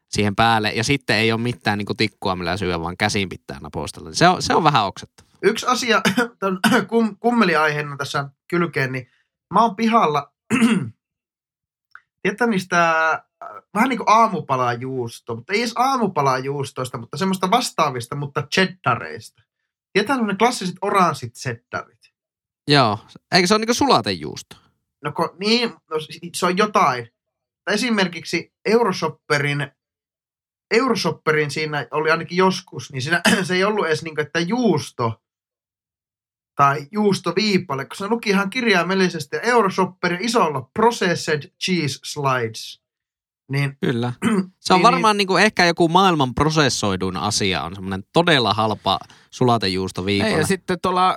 Speaker 1: siihen päälle. Ja sitten ei ole mitään niinku tikkua, millä syö, vaan käsin pitää napostella. Se on, se on vähän oksettava.
Speaker 2: Yksi asia tämän kum, kummeliaiheena tässä kylkeen, niin mä oon pihalla, tiedätkö niistä äh, vähän niin kuin aamupalajuusto, mutta ei edes aamupalajuustoista, mutta semmoista vastaavista, mutta cheddareista. Tiedätkö ne klassiset oranssit cheddarit?
Speaker 1: Joo, eikö se ole niinku sulatejuusto?
Speaker 2: No ko, niin, no, se on jotain. Esimerkiksi Euroshopperin, Euroshopperin siinä oli ainakin joskus, niin siinä, se ei ollut edes niin kuin, että juusto tai juustoviipale, kun se luki ihan kirjaimellisesti Euroshopperin isolla processed cheese slides. Niin
Speaker 1: Kyllä. Se on
Speaker 2: Niin,
Speaker 1: varmaan niinku ehkä joku maailman prosessoiduin asia, on semmoinen todella halpa sulatejuusto
Speaker 4: Ei,
Speaker 1: viikolla.
Speaker 4: ja sitten tuolla äh,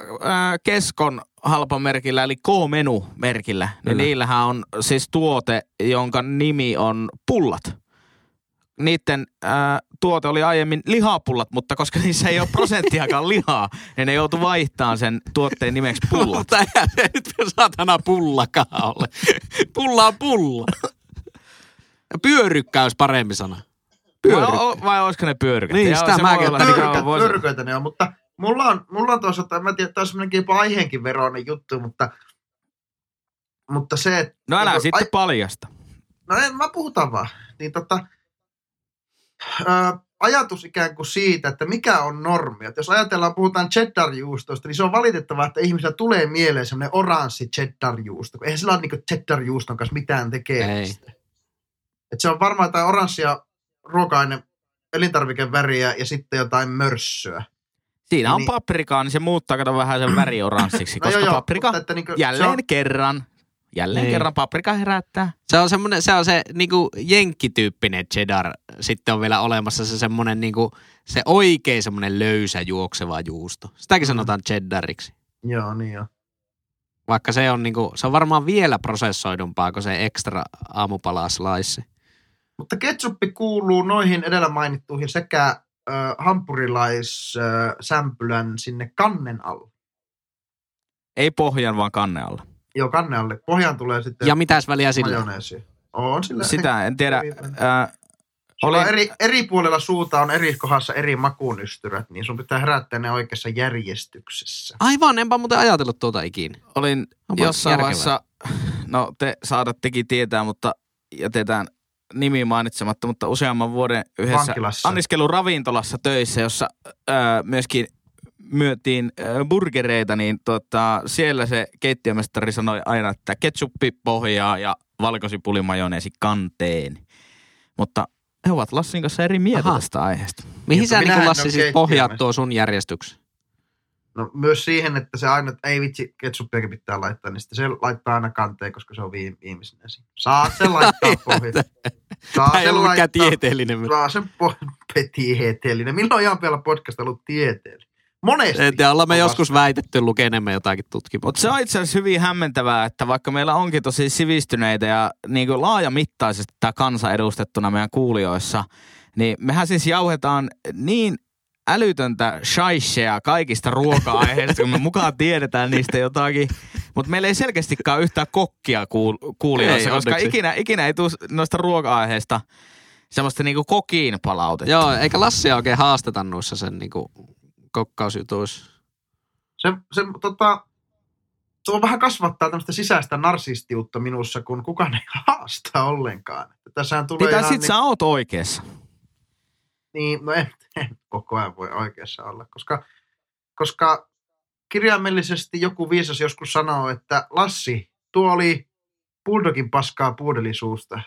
Speaker 4: Keskon halpamerkillä, eli K-menu-merkillä, niin
Speaker 1: Kyllä.
Speaker 4: niillähän on siis tuote, jonka nimi on pullat. Niiden äh, tuote oli aiemmin lihapullat, mutta koska niissä ei ole prosenttiakaan lihaa, niin ne joutu vaihtamaan sen tuotteen nimeksi pullat.
Speaker 1: Mutta eihän se nyt saatana pullakaan ole. Pulla on pulla. Ja Pyörykkä olisi parempi sana.
Speaker 4: Vai,
Speaker 1: Pyörykkä.
Speaker 4: o- vai olisiko ne pyörykät?
Speaker 1: Niin,
Speaker 4: Joo,
Speaker 1: sitä mäkin
Speaker 4: niin voisi-
Speaker 2: pyrköitä ne on, mutta mulla on, mulla on tuossa, mä tiedän, että tämä on semmoinenkin jopa aiheenkin veroinen juttu, mutta, mutta se, että...
Speaker 4: No älä
Speaker 2: niin,
Speaker 4: sitten
Speaker 2: ai-
Speaker 4: paljasta.
Speaker 2: No en, mä puhutaan vaan. Niin tota, ää, ajatus ikään kuin siitä, että mikä on normi. Että jos ajatellaan, puhutaan cheddar-juustoista, niin se on valitettavaa, että ihmisillä tulee mieleen semmoinen oranssi cheddar-juusto. Eihän sillä ole niin cheddar-juuston kanssa mitään tekemistä. Et se on varmaan jotain oranssia ruoka-aine, elintarvikeväriä ja sitten jotain mörssöä.
Speaker 4: Siinä on
Speaker 2: Niin.
Speaker 4: paprikaa, niin se muuttaa kato vähän sen väri oranssiksi, koska paprika
Speaker 2: mutta että niinku,
Speaker 4: jälleen
Speaker 2: se on,
Speaker 4: kerran, jälleen
Speaker 1: Niin.
Speaker 4: kerran paprika herättää.
Speaker 1: Se on semmoinen, se on se niinku jenkkityyppinen cheddar. Sitten on vielä olemassa se semmoinen niinku, se oikein semmoinen löysä juokseva juusto. Sitäkin
Speaker 2: Mm.
Speaker 1: sanotaan cheddariksi.
Speaker 2: Joo, niin joo.
Speaker 1: Vaikka se on niinku, se on varmaan vielä prosessoidumpaa kuin se extra aamupala slice.
Speaker 2: Mutta ketsuppi kuuluu noihin edellä mainittuihin sekä äh, hampurilaissämpylän sinne kannen alle.
Speaker 4: Ei pohjan, vaan kanne alla.
Speaker 2: Joo, kanne alle. Pohjaan tulee sitten
Speaker 1: Ja mitäs väliä sillä?
Speaker 2: majoneesi. On sillä.
Speaker 4: Sitä en tiedä.
Speaker 2: Sulla
Speaker 4: Olin-
Speaker 2: eri, eri puolella suuta on eri kohdassa eri makunystyrät, niin sun pitää herättää ne oikeassa järjestyksessä.
Speaker 1: Aivan, enpä muuten ajatellut tuota ikinä.
Speaker 4: olin
Speaker 1: Onpa
Speaker 4: jossain
Speaker 1: järkevää.
Speaker 4: vaiheessa, no te saadattekin tietää, mutta jätetään nimi mainitsematta, mutta useamman vuoden yhdessä
Speaker 2: Vankilassa.
Speaker 4: anniskeluravintolassa töissä, jossa ää, myöskin myötiin ää, burgereita, niin tota, siellä se keittiömestari sanoi aina, että ketsuppi pohjaa ja valkosipuli majoneesi kanteen. Mutta he ovat Lassin kanssa eri mieltä
Speaker 1: Aha.
Speaker 4: tästä aiheesta.
Speaker 1: Mihin sä niin Lassi siis pohjaat tuo sun järjestyksen?
Speaker 2: No myös siihen, että se aina, että ei vitsi, ketsuppiakin pitää laittaa, niin sitten se laittaa aina kanteen, koska se on viim- viimeisenä siinä. Saa se laittaa pohjaan. Saa
Speaker 1: Tämä ei ollut mikään tieteellinen.
Speaker 2: Saa sen po- tieteellinen. Milloin ihan vielä podcast ollut tieteellinen? Monesti.
Speaker 1: En tiedä, ollaan me
Speaker 2: on
Speaker 1: joskus väitetty lukeneemme jotakin
Speaker 4: Mutta
Speaker 1: tutkimuksia.
Speaker 4: se on itse asiassa hyvin hämmentävää, että vaikka meillä onkin tosi sivistyneitä ja niin kuin laajamittaisesti tämä kansa edustettuna meidän kuulijoissa, niin mehän siis jauhetaan niin älytöntä shaishea kaikista ruoka-aiheista, kun me mukaan tiedetään niistä jotakin. Mutta meillä ei selkeästikään yhtään kokkia kuul- kuulijoissa,
Speaker 1: Ei,
Speaker 4: koska
Speaker 1: onneksi.
Speaker 4: ikinä, ikinä ei tule noista ruoka-aiheista semmoista niinku kokiin palautetta.
Speaker 1: Joo, eikä Lassia oikein haasteta noissa sen niinku kokkausjutuissa.
Speaker 2: Se, se, tota, se on vähän kasvattaa tämmöistä sisäistä narsistiutta minussa, kun kukaan ei haasta ollenkaan. Tässähän tulee
Speaker 4: Mitä sit sä oot oikeassa?
Speaker 2: Niin, no en koko ajan voi oikeassa olla, koska, koska kirjaimellisesti joku viisas joskus sanoo, että Lassi, tuo oli bulldogin paskaa puudelisuusta.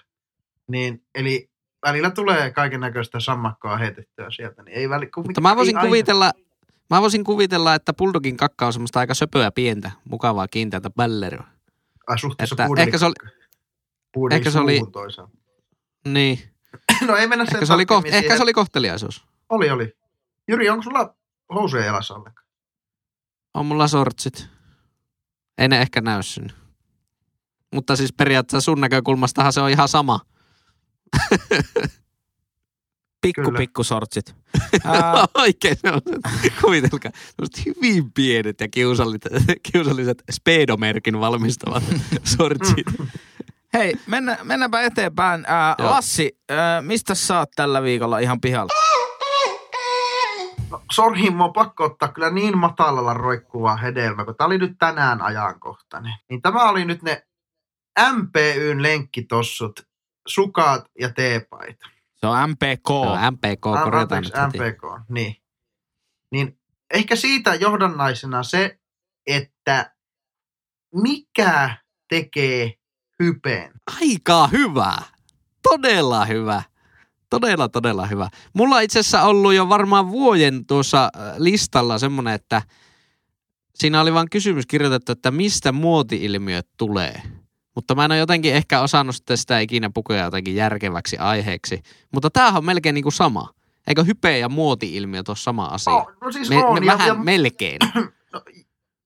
Speaker 2: Niin, eli välillä tulee kaiken näköistä sammakkoa heitettyä sieltä. Niin ei väli, kun,
Speaker 1: Mutta mä voisin
Speaker 2: ei aina-
Speaker 1: kuvitella, mä voisin kuvitella, että Bulldogin kakka on semmoista aika söpöä pientä, mukavaa kiinteätä balleria.
Speaker 2: Ai, suhteessa
Speaker 1: että ehkä se oli- ehkä se oli-
Speaker 2: toisaalta.
Speaker 1: Niin,
Speaker 2: No ei mennä sen
Speaker 1: ehkä se, oli koht, ehkä se oli kohteliaisuus.
Speaker 2: Oli, oli. Jyri, onko sulla housuja jalassa ollenkaan?
Speaker 1: On mulla sortsit. Ei ne ehkä näy sinne. Mutta siis periaatteessa sun näkökulmastahan se on ihan sama.
Speaker 4: Pikku,
Speaker 2: Kyllä.
Speaker 4: pikku sortsit. Ää,
Speaker 1: Oikein se on. Kuvitelkaa. Hyvin pienet ja kiusalliset, kiusalliset speedomerkin valmistavat sortsit.
Speaker 4: hei, mennä, mennäänpä eteenpäin. Ää. Lassi, ää, mistä sä oot tällä viikolla ihan pihalla?
Speaker 2: No, sorry, mun on pakko ottaa kyllä niin matalalla roikkuvaa hedelmä, kun tämä oli nyt tänään ajankohtainen. Niin tämä oli nyt ne MPYn lenkkitossut, sukat ja teepaita.
Speaker 4: Se on MPK.
Speaker 1: Joo, MPK,
Speaker 2: An-
Speaker 1: korjataan heti.
Speaker 2: MPK, niin. Niin ehkä siitä johdannaisena se, että mikä tekee hypeen.
Speaker 1: Aika hyvä. Todella hyvä. Todella, todella hyvä. Mulla on itse asiassa ollut jo varmaan vuoden tuossa äh, listalla semmoinen, että siinä oli vain kysymys kirjoitettu, että mistä muoti-ilmiöt tulee. Mutta mä en ole jotenkin ehkä osannut sitten sitä ikinä pukea jotenkin järkeväksi aiheeksi. Mutta tämähän on melkein niin kuin sama. Eikö hype ja muoti-ilmiöt ole sama asia?
Speaker 2: Oh, no siis
Speaker 1: Me,
Speaker 2: on.
Speaker 1: me
Speaker 2: ja,
Speaker 1: vähän
Speaker 2: ja,
Speaker 1: melkein.
Speaker 2: no,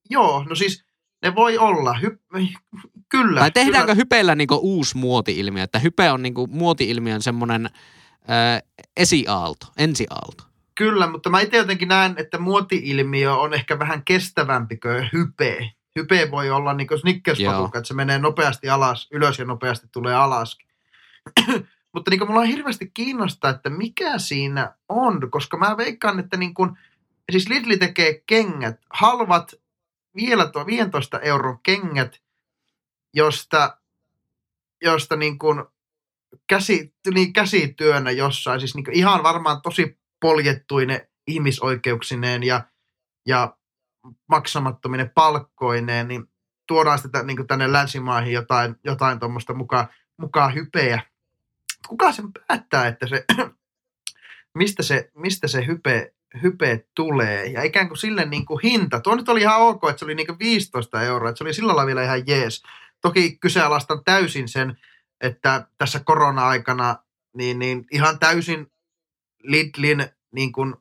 Speaker 2: joo, no siis ne voi olla. Hy, kyllä.
Speaker 1: Tai tehdäänkö
Speaker 2: kyllä.
Speaker 1: hypeillä niinku uusi muoti-ilmiö? Että hype on niinku muoti-ilmiön semmoinen ö, esiaalto, ensiaalto.
Speaker 2: Kyllä, mutta mä itse jotenkin näen, että muoti-ilmiö on ehkä vähän kestävämpi kuin hype. Hype voi olla niin kuin snickerspatukka, että se menee nopeasti alas, ylös ja nopeasti tulee alas. mutta niin kuin mulla on hirveästi kiinnostaa, että mikä siinä on, koska mä veikkaan, että niin kuin, siis Lidl tekee kengät, halvat vielä tuo 15 euron kengät, josta, josta niin kuin käsi, niin käsityönä jossain, siis niin ihan varmaan tosi poljettuine ihmisoikeuksineen ja, ja maksamattomine palkkoineen, niin tuodaan sitä niin tänne länsimaihin jotain, jotain tuommoista mukaan, mukaan hypeä. Kuka sen päättää, että se, mistä se, mistä se hype, hype tulee ja ikään kuin sille niin kuin hinta. Tuo nyt oli ihan ok, että se oli niin kuin 15 euroa, että se oli sillä lailla vielä ihan jees. Toki kyseenalaistan täysin sen, että tässä korona-aikana niin, niin ihan täysin Lidlin niin kuin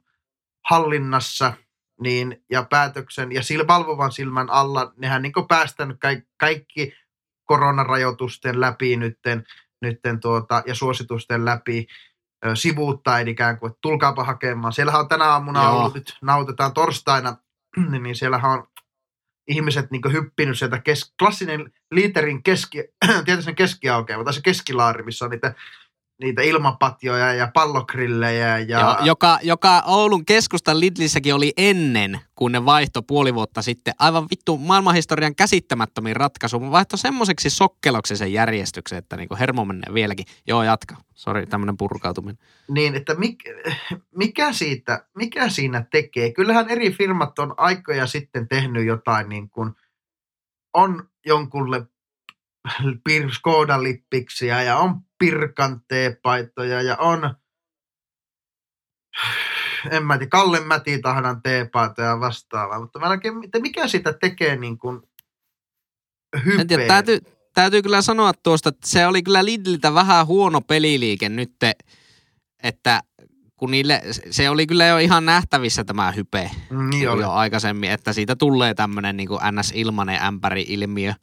Speaker 2: hallinnassa niin, ja päätöksen ja sil, valvovan silmän alla, nehän niin kuin päästänyt kaikki, kaikki koronarajoitusten läpi nytten, nytten tuota, ja suositusten läpi sivuuttaen ikään kuin, että tulkaapa hakemaan. Siellähän on tänä aamuna
Speaker 1: Joo.
Speaker 2: ollut, nyt nautetaan torstaina, niin siellähän on ihmiset niin hyppinyt sieltä kes, klassinen liiterin keski, tietoisen keskiaukeama, tai se keskilaari, missä on niitä, niitä ilmapatjoja ja pallokrillejä. Ja,
Speaker 1: Ja, joka, joka Oulun keskustan Lidlissäkin oli ennen, kun ne vaihto puoli vuotta sitten. Aivan vittu maailmanhistorian käsittämättömin ratkaisu. Mun vaihto semmoiseksi sokkeloksi sen järjestyksen, että niinku hermo menee vieläkin. Joo, jatka. Sori, tämmönen purkautuminen.
Speaker 2: Niin, että mik, mikä, siitä, mikä siinä tekee? Kyllähän eri firmat on aikoja sitten tehnyt jotain niin kuin, on jonkunle pir, Skoda lippiksiä ja on Pirkan teepaitoja ja on en mä tiedä, Kalle Mätitahdan teepaitoja ja vastaavaa, mutta mä että mikä siitä tekee niin kuin hypeen?
Speaker 1: Tiedä, täytyy, täytyy kyllä sanoa tuosta, että se oli kyllä Lidliltä vähän huono peliliike nyt, että kun niille, se oli kyllä jo ihan nähtävissä tämä hype
Speaker 2: niin oli.
Speaker 1: jo aikaisemmin, että siitä tulee tämmöinen niin NS-ilmanen ämpäri-ilmiö.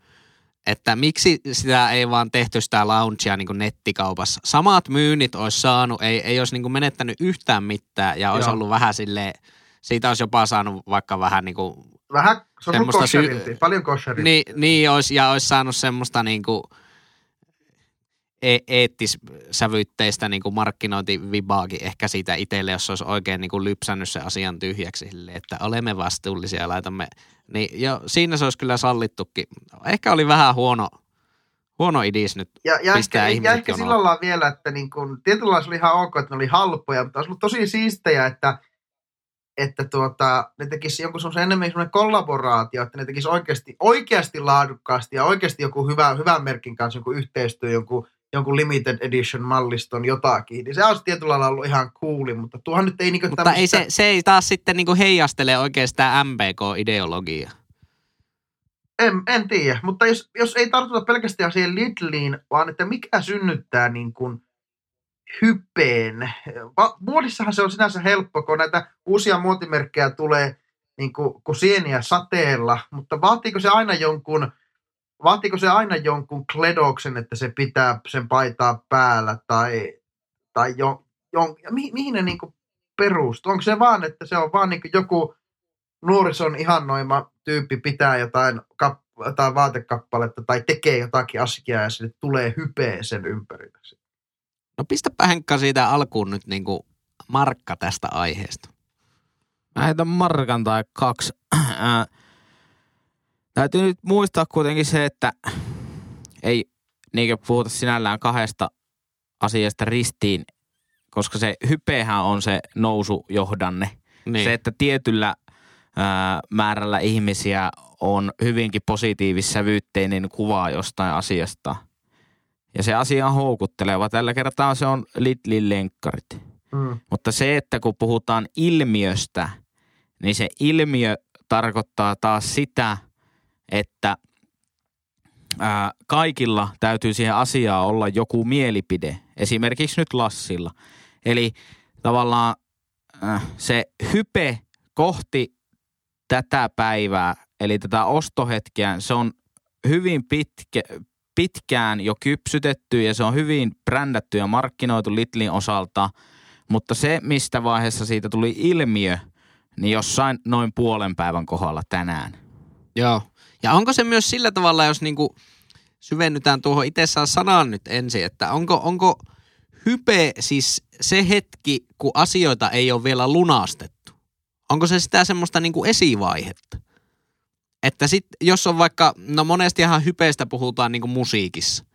Speaker 1: Että miksi sitä ei vaan tehty sitä launchia niin nettikaupassa. Samat myynnit olisi saanut, ei, ei olisi niin menettänyt yhtään mitään ja olisi
Speaker 2: Joo.
Speaker 1: ollut vähän silleen, siitä olisi jopa saanut vaikka vähän niin kuin,
Speaker 2: Vähän, se on
Speaker 1: Semmoista sy-
Speaker 2: paljon kosherilti.
Speaker 1: niin, niin olisi, ja olisi saanut semmoista niin kuin e- eettissävytteistä niin kuin markkinointivibaakin ehkä siitä itselle, jos olisi oikein niin kuin lypsännyt se asian tyhjäksi että olemme vastuullisia ja laitamme, niin jo, siinä se olisi kyllä sallittukin. Ehkä oli vähän huono, huono idis nyt
Speaker 2: Ja, ja
Speaker 1: pistää
Speaker 2: ehkä, ja ehkä sillä lailla vielä, että niin kun, se oli ihan ok, että ne oli halpoja, mutta olisi ollut tosi siistejä, että, että tuota, ne tekisi jonkun semmoisen enemmän semmoinen kollaboraatio, että ne tekisi oikeasti, oikeasti laadukkaasti ja oikeasti joku hyvä, hyvän merkin kanssa joku yhteistyö, jonkun, jonkun limited edition malliston jotakin. Niin se olisi tietyllä lailla ollut ihan cooli, mutta tuohan nyt ei niinku
Speaker 1: Mutta ei se, se ei taas sitten niin kuin heijastele sitä MPK-ideologiaa.
Speaker 2: En, en tiedä, mutta jos, jos ei tartuta pelkästään siihen Lidliin, vaan että mikä synnyttää niin kuin hypeen. Va- Muodissahan se on sinänsä helppo, kun näitä uusia muotimerkkejä tulee niin kuin, kuin sieniä sateella, mutta vaatiiko se aina jonkun, vaatiiko se aina jonkun kledoksen, että se pitää sen paitaa päällä tai, tai jo, jon, ja mi, mihin ne niin kuin perustuu? Onko se vaan, että se on vaan niin joku nuorison ihannoima tyyppi pitää jotain, kap, jotain vaatekappaletta tai tekee jotakin asiaa ja sille tulee hypeä sen ympärillä.
Speaker 1: No pistäpä Henkka siitä alkuun nyt niin kuin markka tästä aiheesta.
Speaker 4: Mä heitän markan tai kaksi. Ää, Täytyy nyt muistaa kuitenkin se, että ei niinkö puhuta sinällään kahdesta asiasta ristiin, koska se hypehän on se nousujohdanne.
Speaker 1: Niin.
Speaker 4: Se, että tietyllä ää, määrällä ihmisiä on hyvinkin positiivissävytteinen kuva jostain asiasta. Ja se asia on houkutteleva. Tällä kertaa se on Lidlin lenkkarit.
Speaker 2: Mm.
Speaker 4: Mutta se, että kun puhutaan ilmiöstä, niin se ilmiö tarkoittaa taas sitä, että ää, kaikilla täytyy siihen asiaan olla joku mielipide. Esimerkiksi nyt Lassilla. Eli tavallaan äh, se hype kohti tätä päivää, eli tätä ostohetkeä, se on hyvin pitkä, pitkään jo kypsytetty ja se on hyvin brändätty ja markkinoitu Lidlin osalta – mutta se, mistä vaiheessa siitä tuli ilmiö, niin jossain noin puolen päivän kohdalla tänään.
Speaker 1: Joo. Ja onko se myös sillä tavalla, jos niinku syvennytään tuohon itsessään sanaan nyt ensin, että onko, onko hype siis se hetki, kun asioita ei ole vielä lunastettu? Onko se sitä semmoista niinku esivaihetta? Että sit, jos on vaikka, no monestihan hypeistä puhutaan niinku musiikissa.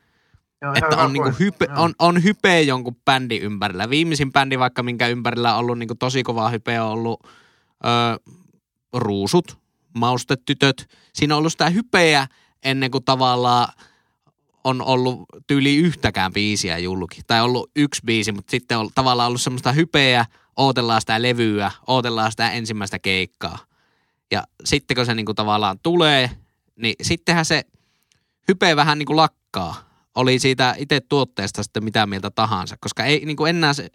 Speaker 2: Joo,
Speaker 1: Että on, niinku hype, on, on hype jonkun bändin ympärillä. Viimeisin bändi vaikka, minkä ympärillä on ollut niinku tosi kova hype, on ollut ö, Ruusut, Maustetytöt. Siinä on ollut sitä hypeä ennen kuin tavallaan on ollut tyyli yhtäkään biisiä julki. Tai ollut yksi biisi, mutta sitten on tavallaan ollut semmoista hypeä, ootellaan sitä levyä, ootellaan sitä ensimmäistä keikkaa. Ja sitten kun se niinku tavallaan tulee, niin sittenhän se hype vähän niinku lakkaa. Oli siitä itse tuotteesta sitten mitä mieltä tahansa, koska ei niinku enää se,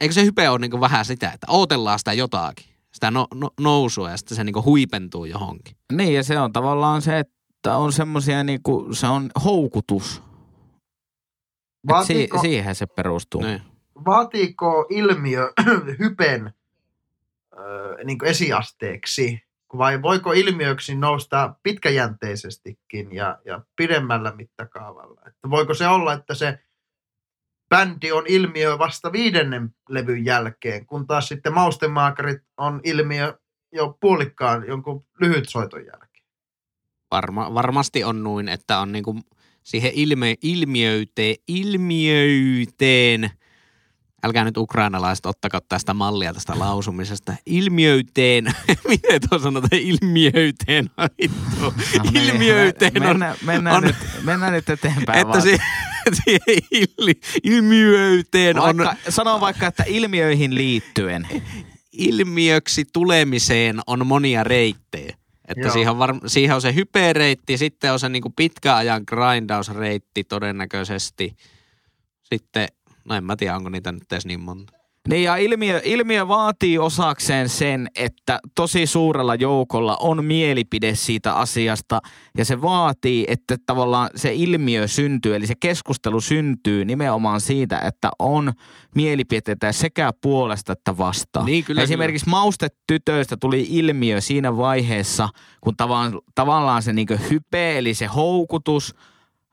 Speaker 1: eikö se hype ole niinku vähän sitä, että ootellaan sitä jotakin, sitä no, no, nousua ja sitten se niinku huipentuu johonkin.
Speaker 4: Niin ja se on tavallaan se, että on semmoisia niinku, se on houkutus. Et si-
Speaker 2: Vaatiiko,
Speaker 4: siihen se perustuu.
Speaker 1: Niin.
Speaker 2: vaatiiko ilmiö hypen ö, niin esiasteeksi, vai voiko ilmiöksi nousta pitkäjänteisestikin ja, ja pidemmällä mittakaavalla? Että voiko se olla, että se bändi on ilmiö vasta viidennen levyn jälkeen, kun taas sitten maustemaakarit on ilmiö jo puolikkaan jonkun lyhytsoiton jälkeen?
Speaker 1: Varma, varmasti on noin, että on niinku siihen ilme, ilmiöyteen, ilmiöyteen, älkää nyt ukrainalaiset ottako tästä mallia tästä lausumisesta, ilmiöyteen, miten tuo sanotaan, ilmiöyteen, vittu,
Speaker 4: No niin,
Speaker 1: ilmiöyteen on,
Speaker 4: mennään, mennään,
Speaker 1: on-
Speaker 4: nyt, mennään nyt eteenpäin.
Speaker 1: että
Speaker 4: vaan.
Speaker 1: se, siihen il, ilmiöyteen on
Speaker 4: vaikka, Sanon vaikka, että ilmiöihin liittyen.
Speaker 1: ilmiöksi tulemiseen on monia reittejä. Että
Speaker 2: Joo.
Speaker 1: siihen on, var, siihen on se hype-reitti, sitten on se niinku pitkän ajan grindaus-reitti todennäköisesti. Sitten, no en mä tiedä, onko niitä nyt edes niin monta.
Speaker 4: Niin ja ilmiö, ilmiö vaatii osakseen sen, että tosi suurella joukolla on mielipide siitä asiasta ja se vaatii, että tavallaan se ilmiö syntyy, eli se keskustelu syntyy nimenomaan siitä, että on mielipiteitä sekä puolesta että vastaan.
Speaker 1: Niin, kyllä,
Speaker 4: Esimerkiksi maustetytöistä tuli ilmiö siinä vaiheessa, kun tavallaan, tavallaan se niin hype, eli se houkutus –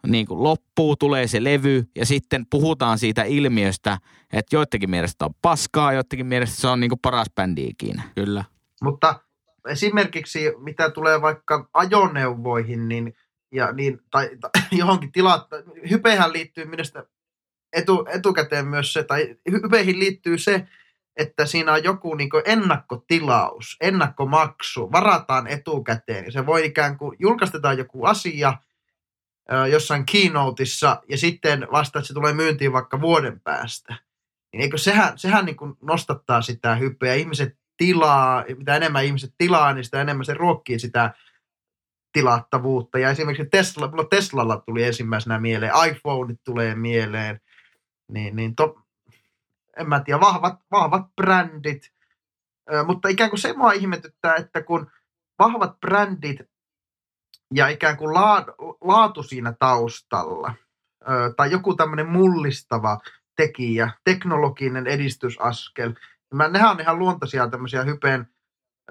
Speaker 4: niin kuin loppuu, tulee se levy ja sitten puhutaan siitä ilmiöstä, että joidenkin mielestä on paskaa, joidenkin mielestä se on niin kuin paras bändi ikinä.
Speaker 1: Kyllä.
Speaker 2: Mutta esimerkiksi mitä tulee vaikka ajoneuvoihin niin, ja niin, tai, tai johonkin tilaan, hypehän liittyy minusta etu, etukäteen myös se, tai hypeihin liittyy se, että siinä on joku niin ennakkotilaus, ennakkomaksu, varataan etukäteen. Se voi ikään kuin, julkaistetaan joku asia jossain keynoteissa ja sitten vasta, että se tulee myyntiin vaikka vuoden päästä. Niin eikö sehän, sehän niin kuin nostattaa sitä hypeä. Ihmiset tilaa, mitä enemmän ihmiset tilaa, niin sitä enemmän se ruokkii sitä tilattavuutta. Ja esimerkiksi Tesla, mulla Teslalla tuli ensimmäisenä mieleen, iPhoneit tulee mieleen, niin, niin to, en mä tiedä, vahvat, vahvat brändit. Ö, mutta ikään kuin se mua ihmetyttää, että kun vahvat brändit ja ikään kuin laatu, siinä taustalla, tai joku tämmöinen mullistava tekijä, teknologinen edistysaskel, nehän on ihan luontaisia tämmöisiä hypen,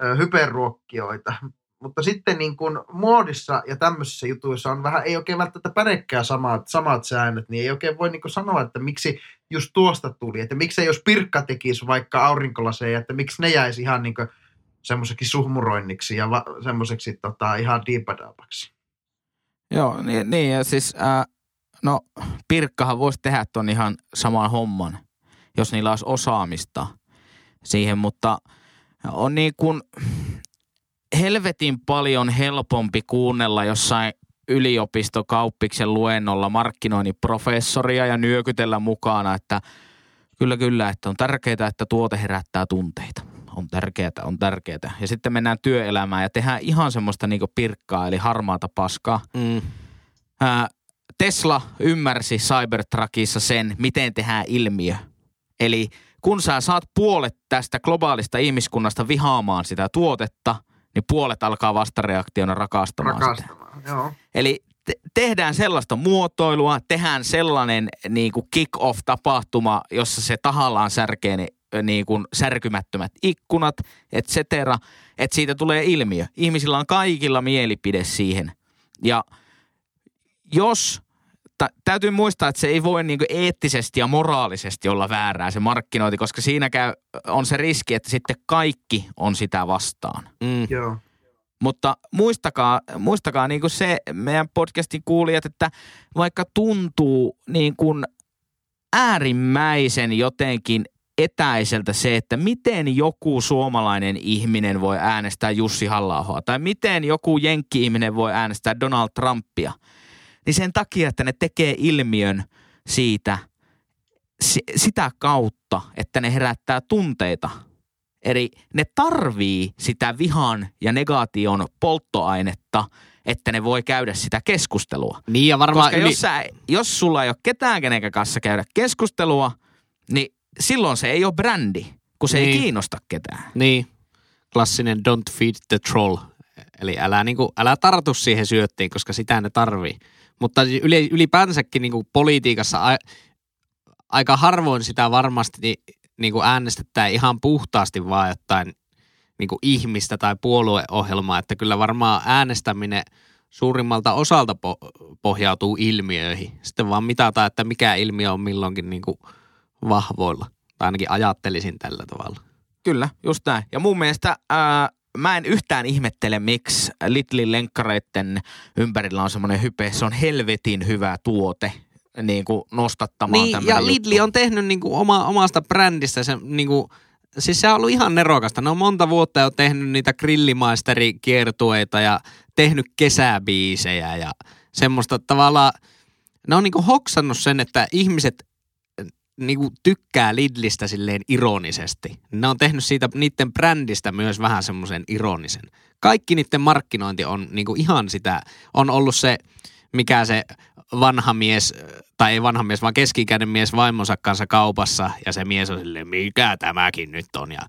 Speaker 2: ö, hypenruokkijoita. Mutta sitten niin kuin muodissa ja tämmöisissä jutuissa on vähän, ei oikein välttämättä pärekään samat, samat säännöt, niin ei oikein voi niin sanoa, että miksi just tuosta tuli, että miksei jos Pirkka tekisi vaikka aurinkolaseja, että miksi ne jäisi ihan niin kuin semmoiseksi suhmuroinniksi ja va- semmoiseksi tota, ihan diipadaapaksi.
Speaker 4: Joo, niin, niin ja siis, ää, no Pirkkahan voisi tehdä ton ihan saman homman, jos niillä olisi osaamista siihen, mutta on niin kuin helvetin paljon helpompi kuunnella jossain yliopistokauppiksen luennolla markkinoinnin professoria ja nyökytellä mukana, että kyllä kyllä, että on tärkeää, että tuote herättää tunteita. On tärkeää, on tärkeää. Ja sitten mennään työelämään ja tehdään ihan semmoista niinku pirkkaa, eli harmaata paskaa.
Speaker 1: Mm.
Speaker 4: Ää, Tesla ymmärsi Cybertruckissa sen, miten tehdään ilmiö. Eli kun sä saat puolet tästä globaalista ihmiskunnasta vihaamaan sitä tuotetta, niin puolet alkaa vastareaktiona rakastamaan sitä.
Speaker 2: Rakastamaan, joo.
Speaker 4: Eli te- tehdään sellaista muotoilua, tehdään sellainen niin kuin kick-off-tapahtuma, jossa se tahallaan särkee ne niin kuin särkymättömät ikkunat, et cetera, että siitä tulee ilmiö. Ihmisillä on kaikilla mielipide siihen. Ja jos, ta, täytyy muistaa, että se ei voi niin kuin eettisesti ja moraalisesti olla väärää se markkinointi, koska siinä käy, on se riski, että sitten kaikki on sitä vastaan.
Speaker 1: Mm.
Speaker 2: Joo.
Speaker 4: Mutta muistakaa, muistakaa niin kuin se meidän podcastin kuulijat, että vaikka tuntuu niin kuin äärimmäisen jotenkin etäiseltä se, että miten joku suomalainen ihminen voi äänestää Jussi halla tai miten joku jenkki-ihminen voi äänestää Donald Trumpia, niin sen takia, että ne tekee ilmiön siitä si- sitä kautta, että ne herättää tunteita. Eli ne tarvii sitä vihan ja negaation polttoainetta, että ne voi käydä sitä keskustelua.
Speaker 1: Niin ja varmaan
Speaker 4: Koska jos, sä, jos sulla ei ole ketään kenen kanssa käydä keskustelua, niin silloin se ei ole brändi, kun se niin. ei
Speaker 1: Niin.
Speaker 4: kiinnosta ketään.
Speaker 1: Niin, klassinen don't feed the troll. Eli älä, niinku, älä tartu siihen syöttiin, koska sitä ne tarvii. Mutta yli, ylipäänsäkin niinku politiikassa a, aika harvoin sitä varmasti niinku äänestetään ihan puhtaasti vaan jotain niinku ihmistä tai puolueohjelmaa. Että kyllä varmaan äänestäminen suurimmalta osalta po- pohjautuu ilmiöihin. Sitten vaan mitataan, että mikä ilmiö on milloinkin niinku vahvoilla. Tai ainakin ajattelisin tällä tavalla.
Speaker 4: Kyllä, just näin. Ja mun mielestä ää, mä en yhtään ihmettele, miksi Lidlin lenkkareiden ympärillä on semmoinen hype. Se on helvetin hyvä tuote niin kuin nostattamaan
Speaker 1: Niin, ja Lidli
Speaker 4: juttu.
Speaker 1: on tehnyt niinku oma, omasta brändistä se niinku, siis se on ollut ihan nerokasta. Ne on monta vuotta jo tehnyt niitä grillimaisterikiertueita ja tehnyt kesäbiisejä ja semmoista tavallaan, ne on niinku hoksannut sen, että ihmiset äh, niinku tykkää Lidlistä silleen ironisesti. Ne on tehnyt siitä niiden brändistä myös vähän semmoisen ironisen. Kaikki niiden markkinointi on niinku ihan sitä, on ollut se, mikä se vanha mies, tai ei vanha mies, vaan keski-ikäinen mies vaimonsa kanssa kaupassa, ja se mies on silleen, mikä tämäkin nyt on, ja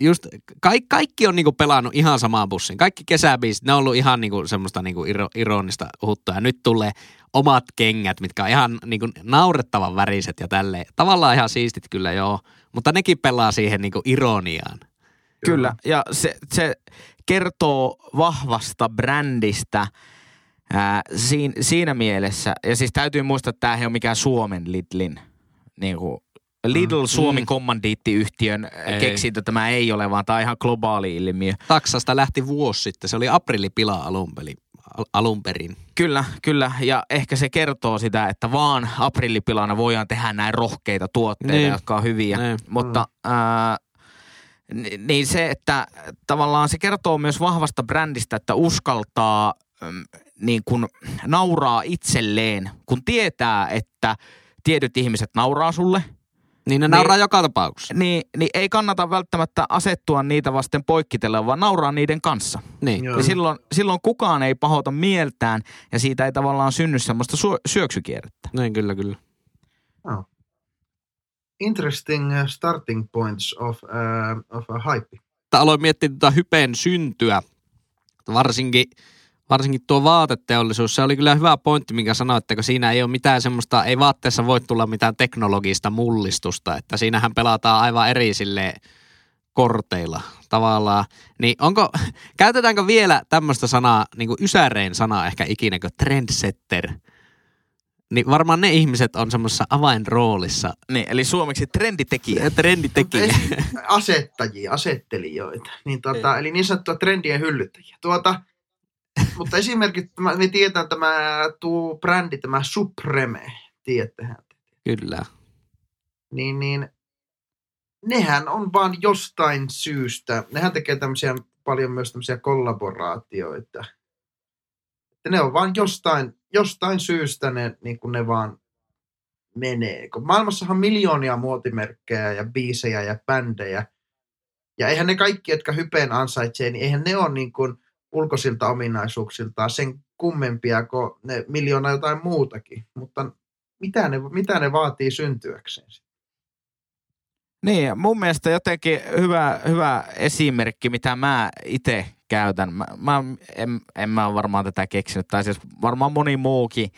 Speaker 1: just kaikki, kaikki on niinku pelannut ihan samaan bussiin. Kaikki kesäbiisit, ne on ollut ihan niinku semmoista niinku iro, ironista huttua, ja nyt tulee omat kengät, mitkä on ihan niinku naurettavan väriset ja tälleen. Tavallaan ihan siistit kyllä joo, mutta nekin pelaa siihen niinku ironiaan.
Speaker 4: Kyllä, ja se, se kertoo vahvasta brändistä ää, siinä, siinä mielessä. Ja siis täytyy muistaa, että tämä ei ole mikään Suomen Lidlin niin kuin Lidl Suomi
Speaker 1: Mm.
Speaker 4: kommandiittiyhtiön
Speaker 1: Ei.
Speaker 4: keksintö tämä ei ole, vaan tämä on ihan globaali ilmiö.
Speaker 1: Taksasta lähti vuosi sitten, se oli aprillipila alun, alun perin.
Speaker 4: Kyllä, kyllä. Ja ehkä se kertoo sitä, että vaan aprillipilana voidaan tehdä näin rohkeita tuotteita,
Speaker 1: Niin.
Speaker 4: jotka on hyviä.
Speaker 1: Niin.
Speaker 4: Mutta ää, ni- niin se, että tavallaan se kertoo myös vahvasta brändistä, että uskaltaa mm, niin kuin nauraa itselleen, kun tietää, että tietyt ihmiset nauraa sulle,
Speaker 1: Niin ne
Speaker 4: Niin.
Speaker 1: nauraa joka tapauksessa.
Speaker 4: niin, niin ei kannata välttämättä asettua niitä vasten poikkitella, vaan nauraa niiden kanssa.
Speaker 1: Niin.
Speaker 2: Joo.
Speaker 4: Ja silloin, silloin kukaan ei pahota mieltään ja siitä ei tavallaan synny semmoista su- syöksykierrettä.
Speaker 1: Niin, kyllä, kyllä.
Speaker 2: Interesting uh, starting points of, uh, of a hype.
Speaker 1: Aloin miettiä tätä hypeen syntyä. Varsinkin, varsinkin tuo vaateteollisuus, se oli kyllä hyvä pointti, minkä sanoit, että kun siinä ei ole mitään semmoista, ei vaatteessa voi tulla mitään teknologista mullistusta, että siinähän pelataan aivan eri sille korteilla tavallaan. Niin onko, käytetäänkö vielä tämmöistä sanaa, niin kuin ysärein sanaa ehkä ikinä, kuin trendsetter? Niin varmaan ne ihmiset on semmoisessa avainroolissa.
Speaker 4: Niin, eli suomeksi trenditekijä.
Speaker 1: Trenditekijä.
Speaker 2: Asettajia, asettelijoita. Niin, tota, eli niin sanottua trendien hyllyttäjiä. Tuota, mutta esimerkiksi tämä- me tiedetään tämä tuo brändi, tämä Supreme, tiedättehän te.
Speaker 1: Kyllä.
Speaker 2: Niin, niin nehän on vaan jostain syystä, nehän tekee tämmöisiä paljon myös tämmöisiä kollaboraatioita. Että ne on vaan jostain, jostain syystä ne, niin kuin ne vaan menee. Kun maailmassahan on miljoonia muotimerkkejä ja biisejä ja bändejä. Ja eihän ne kaikki, jotka hypeen ansaitsee, niin eihän ne ole niin kuin ulkoisilta ominaisuuksiltaan sen kummempia kuin ne miljoona jotain muutakin. Mutta mitä ne, mitä ne vaatii syntyäkseen?
Speaker 4: Niin, mun mielestä jotenkin hyvä, hyvä esimerkki, mitä mä itse käytän. Mä, mä en, en mä varmaan tätä keksinyt, tai siis varmaan moni muukin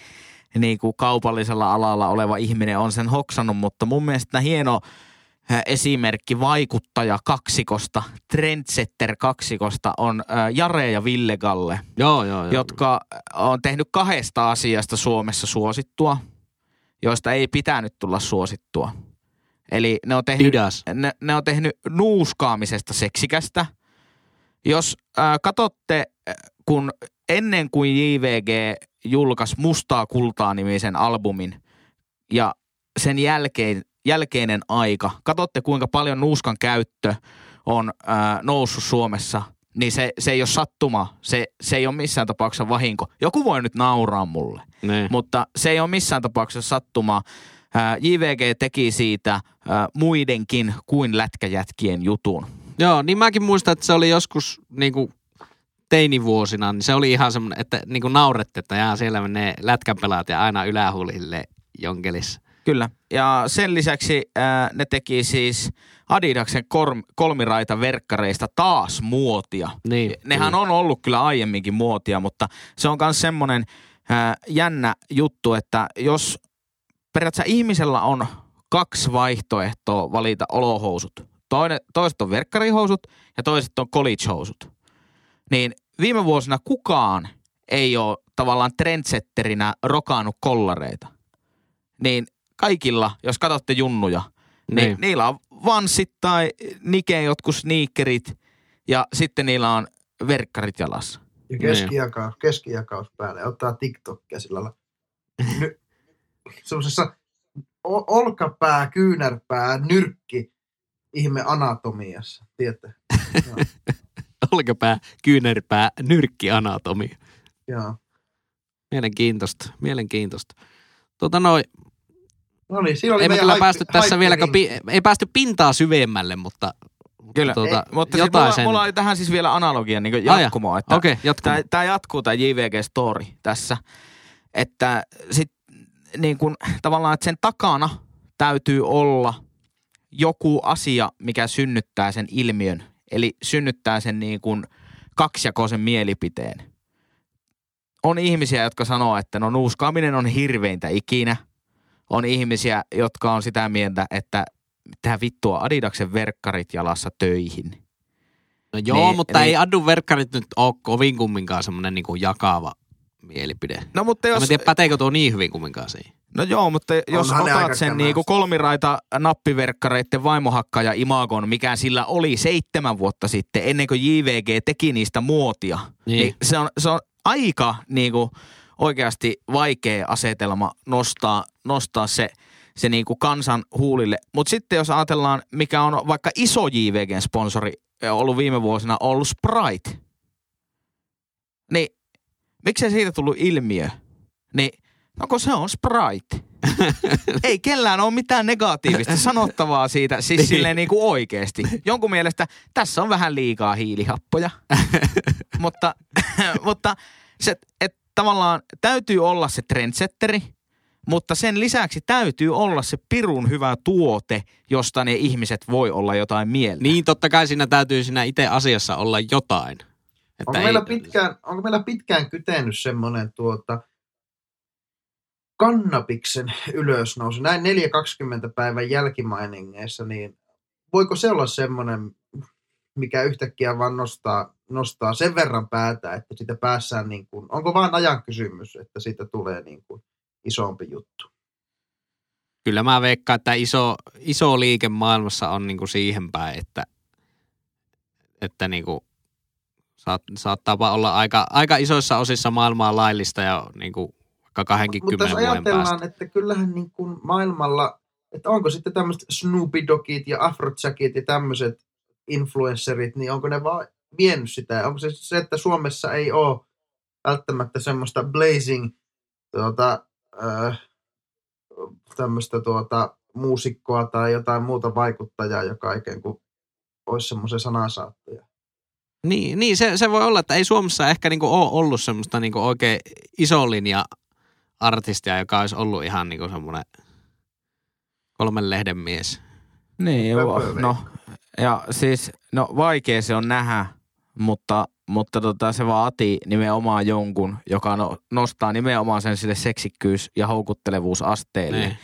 Speaker 4: niin kuin kaupallisella alalla oleva ihminen on sen hoksannut, mutta mun mielestä hieno esimerkki vaikuttaja kaksikosta, trendsetter kaksikosta on Jare ja Ville Galle
Speaker 1: Joo, joo, joo.
Speaker 4: jotka on tehnyt kahdesta asiasta Suomessa suosittua, joista ei pitänyt tulla suosittua. Eli ne on tehnyt, ne, ne on tehnyt nuuskaamisesta seksikästä. Jos äh, katsotte, kun ennen kuin JVG julkaisi Mustaa kultaa nimisen albumin ja sen jälkeen, jälkeinen aika, katsotte kuinka paljon nuuskan käyttö on äh, noussut Suomessa, niin se, se ei ole sattuma, se, se ei ole missään tapauksessa vahinko. Joku voi nyt nauraa mulle,
Speaker 1: Niin.
Speaker 4: mutta se ei ole missään tapauksessa sattuma. Äh, JVG teki siitä äh, muidenkin kuin lätkäjätkien jutun.
Speaker 1: Joo, niin mäkin muistan, että se oli joskus niinku teinivuosina, niin se oli ihan semmoinen, että niinku naurette, että jaa, siellä menee lätkänpelaat ja aina ylähuulille jonkelissa.
Speaker 4: Kyllä. Ja sen lisäksi äh, ne teki siis Adidaksen korm, kolmiraita verkkareista taas muotia.
Speaker 1: Niin,
Speaker 4: Nehän on ollut kyllä aiemminkin muotia, mutta se on myös semmoinen äh, jännä juttu, että jos periaatteessa ihmisellä on kaksi vaihtoehtoa valita olohousut. Toinen, toiset on verkkarihousut ja toiset on collegehousut. Niin viime vuosina kukaan ei ole tavallaan trendsetterinä rokaannut kollareita. Niin kaikilla, jos katsotte junnuja, niin,
Speaker 1: Niin.
Speaker 4: niin niillä on vanssit tai Nike jotkut sneakerit ja sitten niillä on verkkarit jalassa.
Speaker 2: Ja keskijakaus, keskijakaus päälle. Ottaa TikTokia sillä lailla. Ny- Semmoisessa olkapää, kyynärpää, nyrkki ihme anatomiassa. Tiedätte?
Speaker 1: Olkapää, kyynärpää, nyrkkianatomi.
Speaker 2: Joo.
Speaker 1: Mielenkiintoista, mielenkiintoista. Tota noin,
Speaker 2: No niin, siinä oli
Speaker 1: ei me kyllä
Speaker 2: hype-
Speaker 1: päästy tässä vielä, kun pi- ei päästy pintaa syvemmälle, mutta
Speaker 4: Kyllä,
Speaker 1: tuota,
Speaker 4: ei, mutta siis
Speaker 1: jotain
Speaker 4: mulla,
Speaker 1: sen.
Speaker 4: mulla oli tähän siis vielä analogia niin
Speaker 1: ja,
Speaker 4: jatkumoa. Että
Speaker 1: okay, jatka.
Speaker 4: Tämä, tämä jatkuu tämä JVG-story tässä. Että sit niin kun, tavallaan, että sen takana täytyy olla joku asia, mikä synnyttää sen ilmiön. Eli synnyttää sen niin kuin kaksijakoisen mielipiteen. On ihmisiä, jotka sanoo, että no nuuskaaminen on hirveintä ikinä. On ihmisiä, jotka on sitä mieltä, että mitä vittua Adidaksen verkkarit jalassa töihin.
Speaker 1: No joo,
Speaker 4: Niin,
Speaker 1: niin, mutta
Speaker 4: niin-
Speaker 1: niin. ei Adun verkkarit nyt ole kovin kumminkaan semmoinen niin jakava mielipide.
Speaker 4: No mutta
Speaker 1: Jos... en tiedä, päteekö tuo niin hyvin kumminkaan siihen.
Speaker 4: no joo, mutta jos
Speaker 2: Onhan
Speaker 4: otat sen
Speaker 2: kämästä.
Speaker 4: niinku kolmiraita nappiverkkareiden vaimohakkaja imagon, mikä sillä oli seitsemän vuotta sitten, ennen kuin JVG teki niistä muotia, niin,
Speaker 1: Niin.
Speaker 4: niin se, on, se on aika niinku oikeasti vaikea asetelma nostaa, nostaa se, se niinku kansan huulille. Mutta sitten jos ajatellaan, mikä on vaikka iso JVGn sponsori eh, ollut viime vuosina, ollut Sprite. Niin miksei siitä tullut ilmiö? Niin, no kun se on Sprite. Ei kellään ole mitään negatiivista sanottavaa siitä, siis
Speaker 1: Niin.
Speaker 4: silleen niin kuin oikeasti. Jonkun mielestä tässä on vähän liikaa hiilihappoja. mutta, mutta se, että tavallaan täytyy olla se trendsetteri, mutta sen lisäksi täytyy olla se pirun hyvä tuote, josta ne ihmiset voi olla jotain mieltä.
Speaker 1: Niin totta kai siinä täytyy siinä itse asiassa olla jotain. Että
Speaker 2: Onko
Speaker 1: ei-
Speaker 2: meillä, pitkään, onko meillä pitkään kytenyt semmoinen tuota, kannabiksen ylösnousu, näin 4-20 päivän jälkimainingeissa, niin voiko se olla semmoinen, mikä yhtäkkiä vaan nostaa, nostaa sen verran päätä, että siitä päässään, niin kuin, onko vaan ajan kysymys, että siitä tulee niin kuin isompi juttu?
Speaker 1: Kyllä mä veikkaan, että iso, iso liike maailmassa on niinku siihen päin, että, että niinku saat, saattaa olla aika, aika isoissa osissa maailmaa laillista ja niinku vaikka 20
Speaker 2: Mutta jos ajatellaan,
Speaker 1: päästä.
Speaker 2: että kyllähän niin kuin maailmalla, että onko sitten tämmöiset Snoopy Dogit ja Afrojackit ja tämmöiset influencerit, niin onko ne vaan vienyt sitä? Onko se se, että Suomessa ei ole välttämättä semmoista blazing tuota, äh, tämmöistä tuota, muusikkoa tai jotain muuta vaikuttajaa, joka ikään kuin olisi semmoisen sanansaattaja.
Speaker 1: Niin, niin se, se voi olla, että ei Suomessa ehkä niinku ole ollut semmoista niinku oikein iso linja artistia, joka olisi ollut ihan niinku semmoinen kolmen lehden mies.
Speaker 4: Niin, no, ja siis, no vaikea se on nähdä, mutta, mutta tota, se vaatii nimenomaan jonkun, joka no, nostaa nimenomaan sen sille seksikkyys- ja houkuttelevuusasteelle.
Speaker 1: Niin.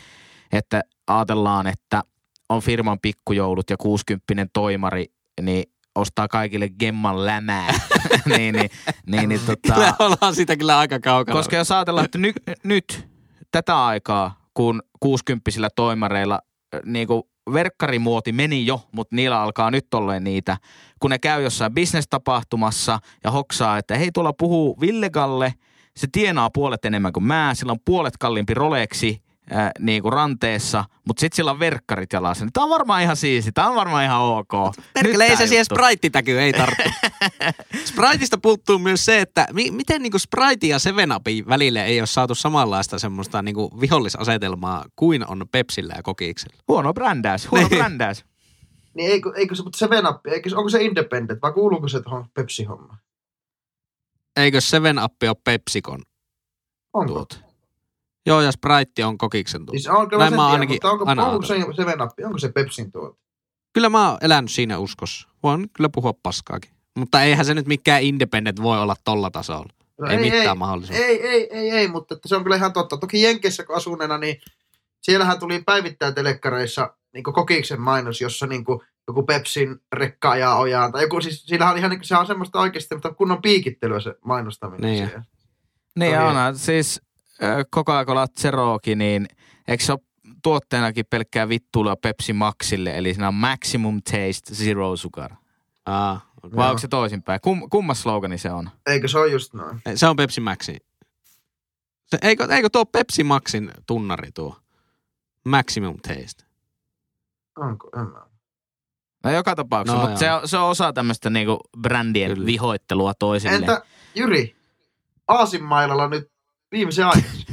Speaker 4: Että ajatellaan, että on firman pikkujoulut ja 60 toimari, niin ostaa kaikille gemman lämää. niin, niin, niin, niin tota,
Speaker 1: Kyllä ollaan siitä kyllä aika kaukana.
Speaker 4: koska jos ajatellaan, että ny, nyt tätä aikaa, kun 60 toimareilla niin kuin verkkarimuoti meni jo, mutta niillä alkaa nyt olleen niitä, kun ne käy jossain bisnestapahtumassa ja hoksaa, että hei tuolla puhuu Villegalle, se tienaa puolet enemmän kuin mä, sillä on puolet kalliimpi Rolexi ää, niin kuin ranteessa, mutta sitten sillä on verkkarit jalassa. Niin Tämä on varmaan ihan siisti, tämä on varmaan ihan ok.
Speaker 1: Perkele,
Speaker 4: Nyt
Speaker 1: ei se siihen. Sprite-täky ei tarttu. Spriteista puuttuu myös se, että mi- miten niinku Sprite ja Seven Upin välille ei ole saatu samanlaista semmoista niinku vihollisasetelmaa kuin on Pepsillä ja Kokiksella.
Speaker 4: Huono brändäys, huono
Speaker 1: Niin.
Speaker 4: brändäys.
Speaker 2: Niin eikö, eikö se, mutta se Venap, eikö, onko se independent vai kuuluuko se tuohon Pepsi-hommaan?
Speaker 1: Eikö Seven Up ole Pepsikon
Speaker 2: Onko?
Speaker 1: tuote? Joo, ja Sprite on Kokiksen tuote.
Speaker 2: Siis on, kyllä
Speaker 1: Näin
Speaker 2: sen
Speaker 1: mä oon
Speaker 2: tiedän,
Speaker 1: ainakin
Speaker 2: mutta onko,
Speaker 1: aina
Speaker 2: onko se, se Venappi, onko se Pepsin tuote?
Speaker 1: Kyllä mä oon elänyt siinä uskossa. Voin kyllä puhua paskaakin. Mutta eihän se nyt mikään independent voi olla tolla tasolla.
Speaker 2: No
Speaker 1: ei, mitään
Speaker 2: ei,
Speaker 1: mahdollisuutta.
Speaker 2: ei, ei, ei, ei, mutta että se on kyllä ihan totta. Toki Jenkeissä kun asuneena, niin siellähän tuli päivittäin telekkareissa niin kokiksen mainos, jossa niin kuin, joku Pepsin rekka ajaa ojaan. Tai joku, siis, sillähän on ihan, niin kuin- se on semmoista oikeasti mutta kunnon piikittelyä se mainostaminen.
Speaker 1: Niin.
Speaker 2: siellä.
Speaker 4: Niin on, siis Coca-Cola Zerokin, niin eikö se ole tuotteenakin pelkkää vittuilua Pepsi Maxille, eli siinä on Maximum Taste Zero Sugar.
Speaker 1: Aa, okay.
Speaker 4: Vai onko se toisinpäin? Kum, kummas slogani se on?
Speaker 2: Eikö se ole just noin?
Speaker 1: Se on Pepsi Maxi. Se, eikö, eikö tuo Pepsi Maxin tunnari tuo? Maximum Taste.
Speaker 2: Onko? En mä.
Speaker 4: No joka tapauksessa,
Speaker 1: No
Speaker 4: mutta se on, se on osa tämmöistä niinku brändien
Speaker 1: Kyllä.
Speaker 4: vihoittelua toisille.
Speaker 2: Entä Jyri, Aasinmailalla nyt viimeisen aiheessa?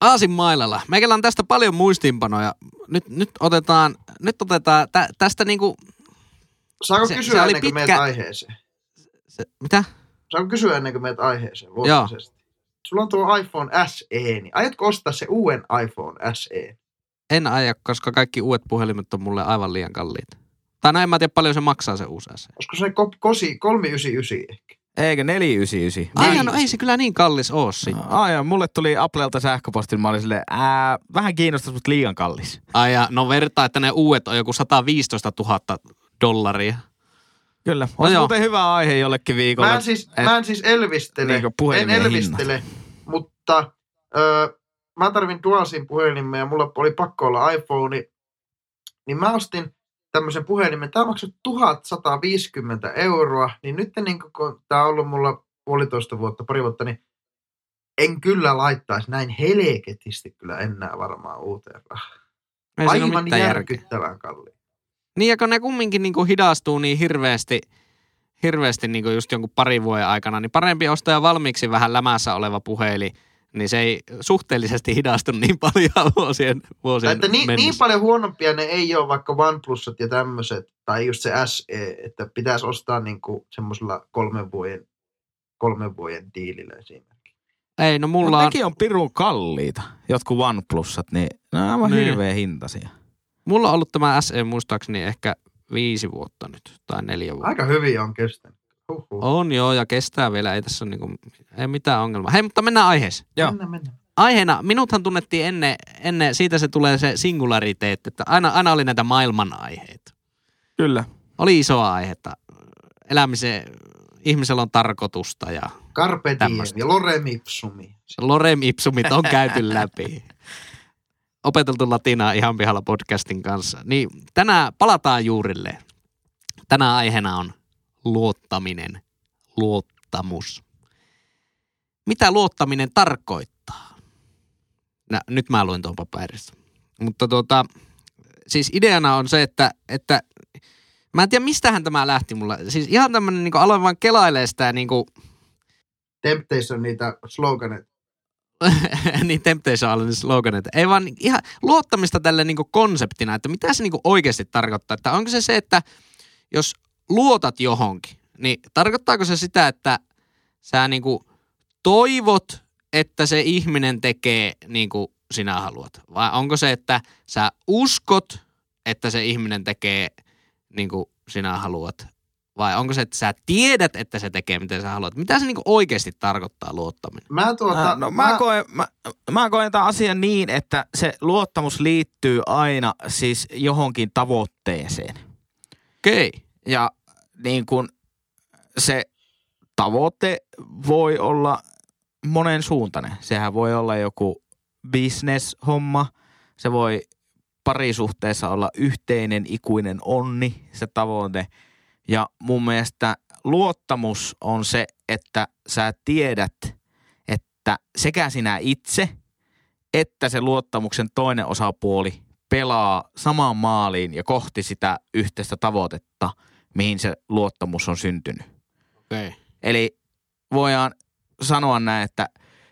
Speaker 1: Aasin mailalla. Meikällä on tästä paljon muistiinpanoja. Nyt, nyt otetaan, nyt otetaan tä, tästä niinku,
Speaker 2: Saanko
Speaker 1: Se-
Speaker 2: kysyä
Speaker 1: se
Speaker 2: ennen kuin
Speaker 1: pitkä-
Speaker 2: aiheeseen?
Speaker 1: se, mitä?
Speaker 2: Saanko kysyä ennen kuin meet aiheeseen luonnollisesti? sulla on tuo iPhone SE, niin aiotko ostaa se uuden iPhone SE?
Speaker 1: En aja, koska kaikki uudet puhelimet on mulle aivan liian kalliita. Tai no en mä tiedä paljon se maksaa se uusi SE.
Speaker 2: Olisiko se ko- kosi 399 ehkä?
Speaker 4: Eikö 499?
Speaker 1: Ai
Speaker 2: Niin.
Speaker 1: no ei se kyllä niin kallis oo sitten.
Speaker 4: Ai ja mulle tuli Applelta sähköposti, mä olin silleen, ää, vähän kiinnostais, mutta liian kallis.
Speaker 1: Ai ja no vertaa, että ne uudet on joku 115 000 dollaria.
Speaker 4: Kyllä. Olisi
Speaker 1: joo.
Speaker 4: muuten hyvä aihe jollekin viikolle.
Speaker 2: Mä en siis,
Speaker 4: et-
Speaker 2: mä en siis elvistele,
Speaker 4: Niinku
Speaker 2: en elvistele, mutta öö, mä tarvin DualSim puhelimen ja mulla oli pakko olla iPhone, niin mä ostin tämmöisen puhelimen. Tämä maksoi 1150 euroa, niin nyt niin kun tämä on ollut mulla puolitoista vuotta, pari vuotta, niin en kyllä laittaisi näin heleketisti kyllä enää varmaan uuteen rahaan. Aivan järkyttävän kalliin.
Speaker 1: Niin ja kun ne kumminkin niinku hidastuu niin hirveästi, hirveästi niinku just jonkun parin vuoden aikana, niin parempi ostaa valmiiksi vähän lämässä oleva puhelin, niin se ei suhteellisesti hidastu niin paljon vuosien, vuosien
Speaker 2: että niin,
Speaker 1: mennessä.
Speaker 2: niin paljon huonompia ne ei ole vaikka OnePlusat ja tämmöiset, tai just se SE, että pitäisi ostaa niinku semmoisella kolmen vuoden, kolmen vuoden diilillä esimerkiksi.
Speaker 1: Ei, no mulla
Speaker 4: Mutta
Speaker 1: on,
Speaker 4: nekin on pirun kalliita, jotkut OnePlusat, niin ne on aivan
Speaker 1: Niin.
Speaker 4: hirveän hintaisia.
Speaker 1: mulla on ollut tämä SE muistaakseni ehkä viisi vuotta nyt, tai neljä vuotta.
Speaker 2: Aika hyvin on kestänyt. Huhhuh.
Speaker 1: On joo, ja kestää vielä, ei tässä ole niinku, ei mitään ongelmaa. Hei, mutta mennään aiheeseen.
Speaker 4: Joo.
Speaker 2: Mennään, mennään.
Speaker 1: Aiheena, minuthan tunnettiin ennen, ennen siitä se tulee se singulariteetti, että aina, aina oli näitä maailman aiheita.
Speaker 4: Kyllä.
Speaker 1: Oli isoa aihetta. Elämisen, ihmisellä on tarkoitusta ja
Speaker 2: Carpe ja lorem ipsumi.
Speaker 1: lorem ipsumit on käyty läpi. Opeteltu latinaa ihan pihalla podcastin kanssa. Niin tänään palataan juurille. Tänään aiheena on luottaminen, luottamus. Mitä luottaminen tarkoittaa? No, nyt mä luin tuon paperissa. Mutta tuota, siis ideana on se, että, että mä en tiedä mistähän tämä lähti mulla. Siis ihan tämmönen niin aloin vaan kelailee sitä niin kuin,
Speaker 2: Temptation niitä sloganeita.
Speaker 1: niin Temptation Islandin slogan, että ei vaan ihan luottamista tälle niinku konseptina, että mitä se niinku oikeasti tarkoittaa. Että onko se se, että jos luotat johonkin, niin tarkoittaako se sitä, että sä niinku toivot, että se ihminen tekee niin kuin sinä haluat? Vai onko se, että sä uskot, että se ihminen tekee niin kuin sinä haluat? Vai onko se, että sä tiedät, että se tekee, miten sä haluat? Mitä se niin kuin oikeasti tarkoittaa luottaminen?
Speaker 2: Mä, tuota,
Speaker 4: Äh, no, mä, koen, mä, mä koen tämän asian niin, että se luottamus liittyy aina siis johonkin tavoitteeseen.
Speaker 1: Okei. Okay.
Speaker 4: Ja niin kuin se tavoite voi olla monen suuntainen. Sehän voi olla joku business-homma. Se voi parisuhteessa olla yhteinen ikuinen onni, se tavoite. Ja mun mielestä luottamus on se, että sä tiedät, että sekä sinä itse, että se luottamuksen toinen osapuoli pelaa samaan maaliin ja kohti sitä yhteistä tavoitetta, mihin se luottamus on syntynyt.
Speaker 1: Okay.
Speaker 4: Eli voidaan sanoa näin, että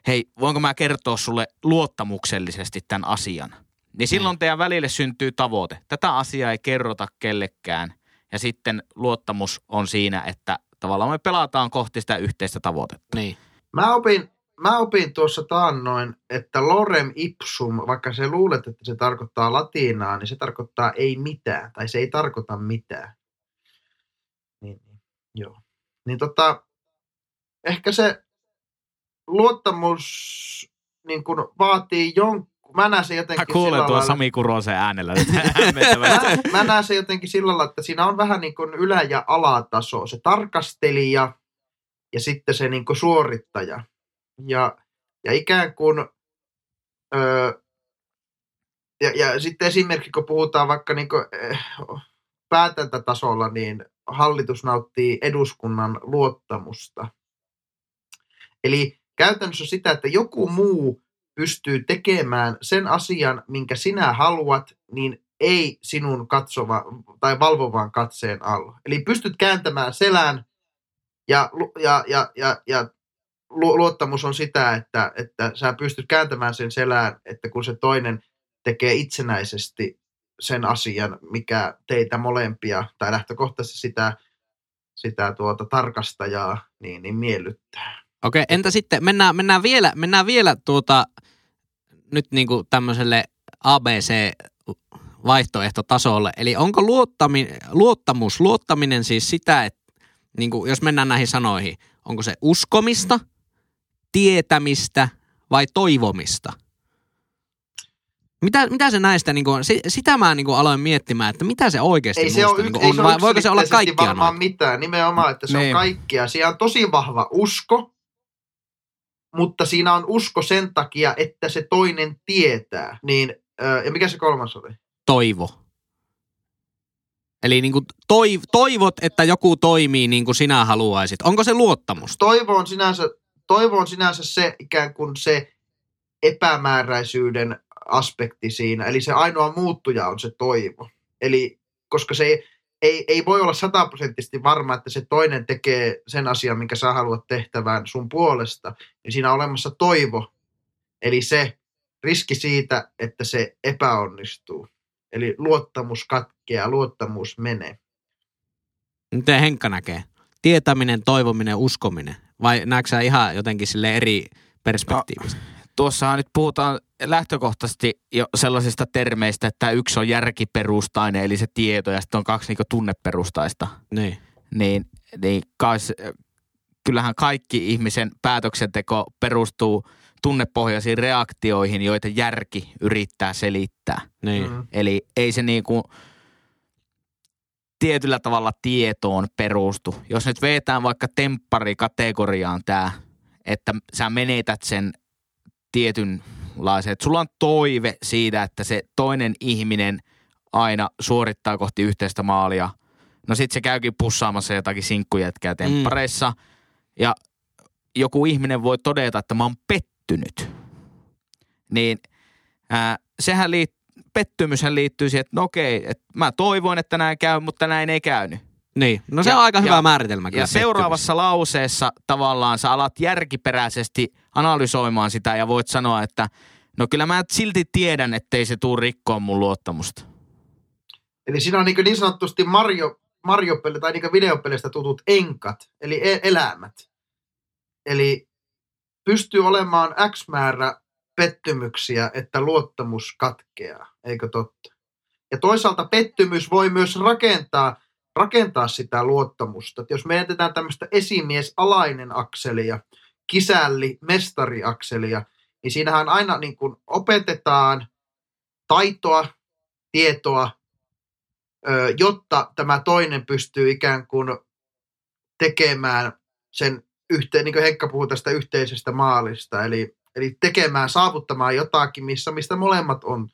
Speaker 4: hei, voinko mä kertoa sulle luottamuksellisesti tämän asian? Niin silloin teidän välille syntyy tavoite. Tätä asiaa ei kerrota kellekään. Ja sitten luottamus on siinä, että tavallaan me pelataan kohti sitä yhteistä tavoitetta.
Speaker 1: Niin.
Speaker 2: Mä opin, mä opin tuossa taannoin, että lorem ipsum, vaikka se luulet, että se tarkoittaa latinaa, niin se tarkoittaa ei mitään, tai se ei tarkoita mitään. Joo. Niin tota, ehkä se luottamus niin kun vaatii jonkun, mä näen sen
Speaker 4: Mä
Speaker 2: jotenkin
Speaker 4: kuulen
Speaker 2: sillä
Speaker 4: tuon Sami Kurosen äänellä
Speaker 2: mä, mä näen sen jotenkin sillä lailla, että siinä on vähän niin kuin ylä- ja alataso. Se tarkastelija ja sitten se niin kuin suorittaja. Ja, ja ikään kuin, öö, ja, ja sitten esimerkiksi kun puhutaan vaikka niin kuin, eh, päätäntätasolla, niin hallitus nauttii eduskunnan luottamusta. Eli käytännössä sitä, että joku muu pystyy tekemään sen asian, minkä sinä haluat, niin ei sinun katsova tai valvovan katseen alla. Eli pystyt kääntämään selän ja, ja, ja, ja, ja lu- luottamus on sitä, että, että sä pystyt kääntämään sen selään, että kun se toinen tekee itsenäisesti sen asian, mikä teitä molempia tai lähtökohtaisesti sitä, sitä tuota tarkastajaa niin, niin miellyttää.
Speaker 1: Okei, entä sitten, mennään, mennään vielä, mennään vielä tuota, nyt niinku tämmöiselle ABC-vaihtoehtotasolle. Eli onko luottami, luottamus, luottaminen siis sitä, että niinku, jos mennään näihin sanoihin, onko se uskomista, tietämistä vai toivomista? Mitä, mitä se näistä, niin kuin, sitä mä niin kuin aloin miettimään, että mitä se oikeasti
Speaker 2: Ei se,
Speaker 1: musta, niin kuin,
Speaker 2: ei
Speaker 1: on,
Speaker 2: se
Speaker 1: vai voiko se olla kaikkia
Speaker 2: varmaan
Speaker 1: noita?
Speaker 2: mitään. Nimenomaan, että se
Speaker 4: Niin.
Speaker 2: on kaikkia. Siinä on tosi vahva usko, mutta siinä on usko sen takia, että se toinen tietää. Niin, ö, ja mikä se kolmas oli?
Speaker 1: Toivo. Eli niin kuin toiv, toivot, että joku toimii niin kuin sinä haluaisit. Onko se luottamusta?
Speaker 2: Toivo on sinänsä, toivo on sinänsä se ikään kuin se epämääräisyyden aspekti siinä. Eli se ainoa muuttuja on se toivo. Eli koska se ei, ei, ei voi olla sataprosenttisesti varma, että se toinen tekee sen asian, minkä sä haluat tehtävän sun puolesta, niin siinä on olemassa toivo. Eli se riski siitä, että se epäonnistuu. Eli luottamus katkeaa, luottamus menee.
Speaker 1: Miten Henkka näkee? Tietäminen, toivominen, uskominen. Vai näetkö sä ihan jotenkin sille eri perspektiivistä?
Speaker 4: Tuossahan nyt puhutaan lähtökohtaisesti jo sellaisista termeistä, että yksi on järkiperustainen, eli se tieto, ja sitten on kaksi niin tunneperustaista.
Speaker 1: Niin.
Speaker 4: Niin, niin kais, kyllähän kaikki ihmisen päätöksenteko perustuu tunnepohjaisiin reaktioihin, joita järki yrittää selittää.
Speaker 1: Niin.
Speaker 2: Mm.
Speaker 4: Eli ei se niinku tietyllä tavalla tietoon perustu. Jos nyt vetään vaikka tempparikategoriaan tämä, että sä menetät sen tietynlaisen, että sulla on toive siitä, että se toinen ihminen aina suorittaa kohti yhteistä maalia. No sit se käykin pussaamassa jotakin sinkkujätkää temppareissa ja joku ihminen voi todeta, että mä oon pettynyt. Niin ää, sehän liittyy pettymyshän liittyy siihen, että no okei, että mä toivoin, että näin käy, mutta näin ei käynyt.
Speaker 1: Niin. No se
Speaker 4: Ja-
Speaker 1: on aika hyvä
Speaker 4: ja-
Speaker 1: määritelmä kyllä.
Speaker 4: Ja seuraavassa lauseessa tavallaan sä alat järkiperäisesti analysoimaan sitä ja voit sanoa, että no kyllä mä silti tiedän, ettei se tuu rikkoa mun luottamusta.
Speaker 2: Eli siinä on niin, niin sanotusti Mario, Mario-peli tai niin videopelistä tutut enkat, eli e- elämät. Eli pystyy olemaan X määrä pettymyksiä, että luottamus katkeaa, eikö totta? Ja toisaalta pettymys voi myös rakentaa, rakentaa sitä luottamusta. Et jos me jätetään tämmöistä esimies-alainen akselia, kisälli-mestari-akselia, niin siinähän aina niin kuin opetetaan taitoa, tietoa, jotta tämä toinen pystyy ikään kuin tekemään sen yhteen, niin kuin Henkka puhui tästä yhteisestä maalista, eli, eli tekemään, saavuttamaan jotakin, missä, mistä molemmat on,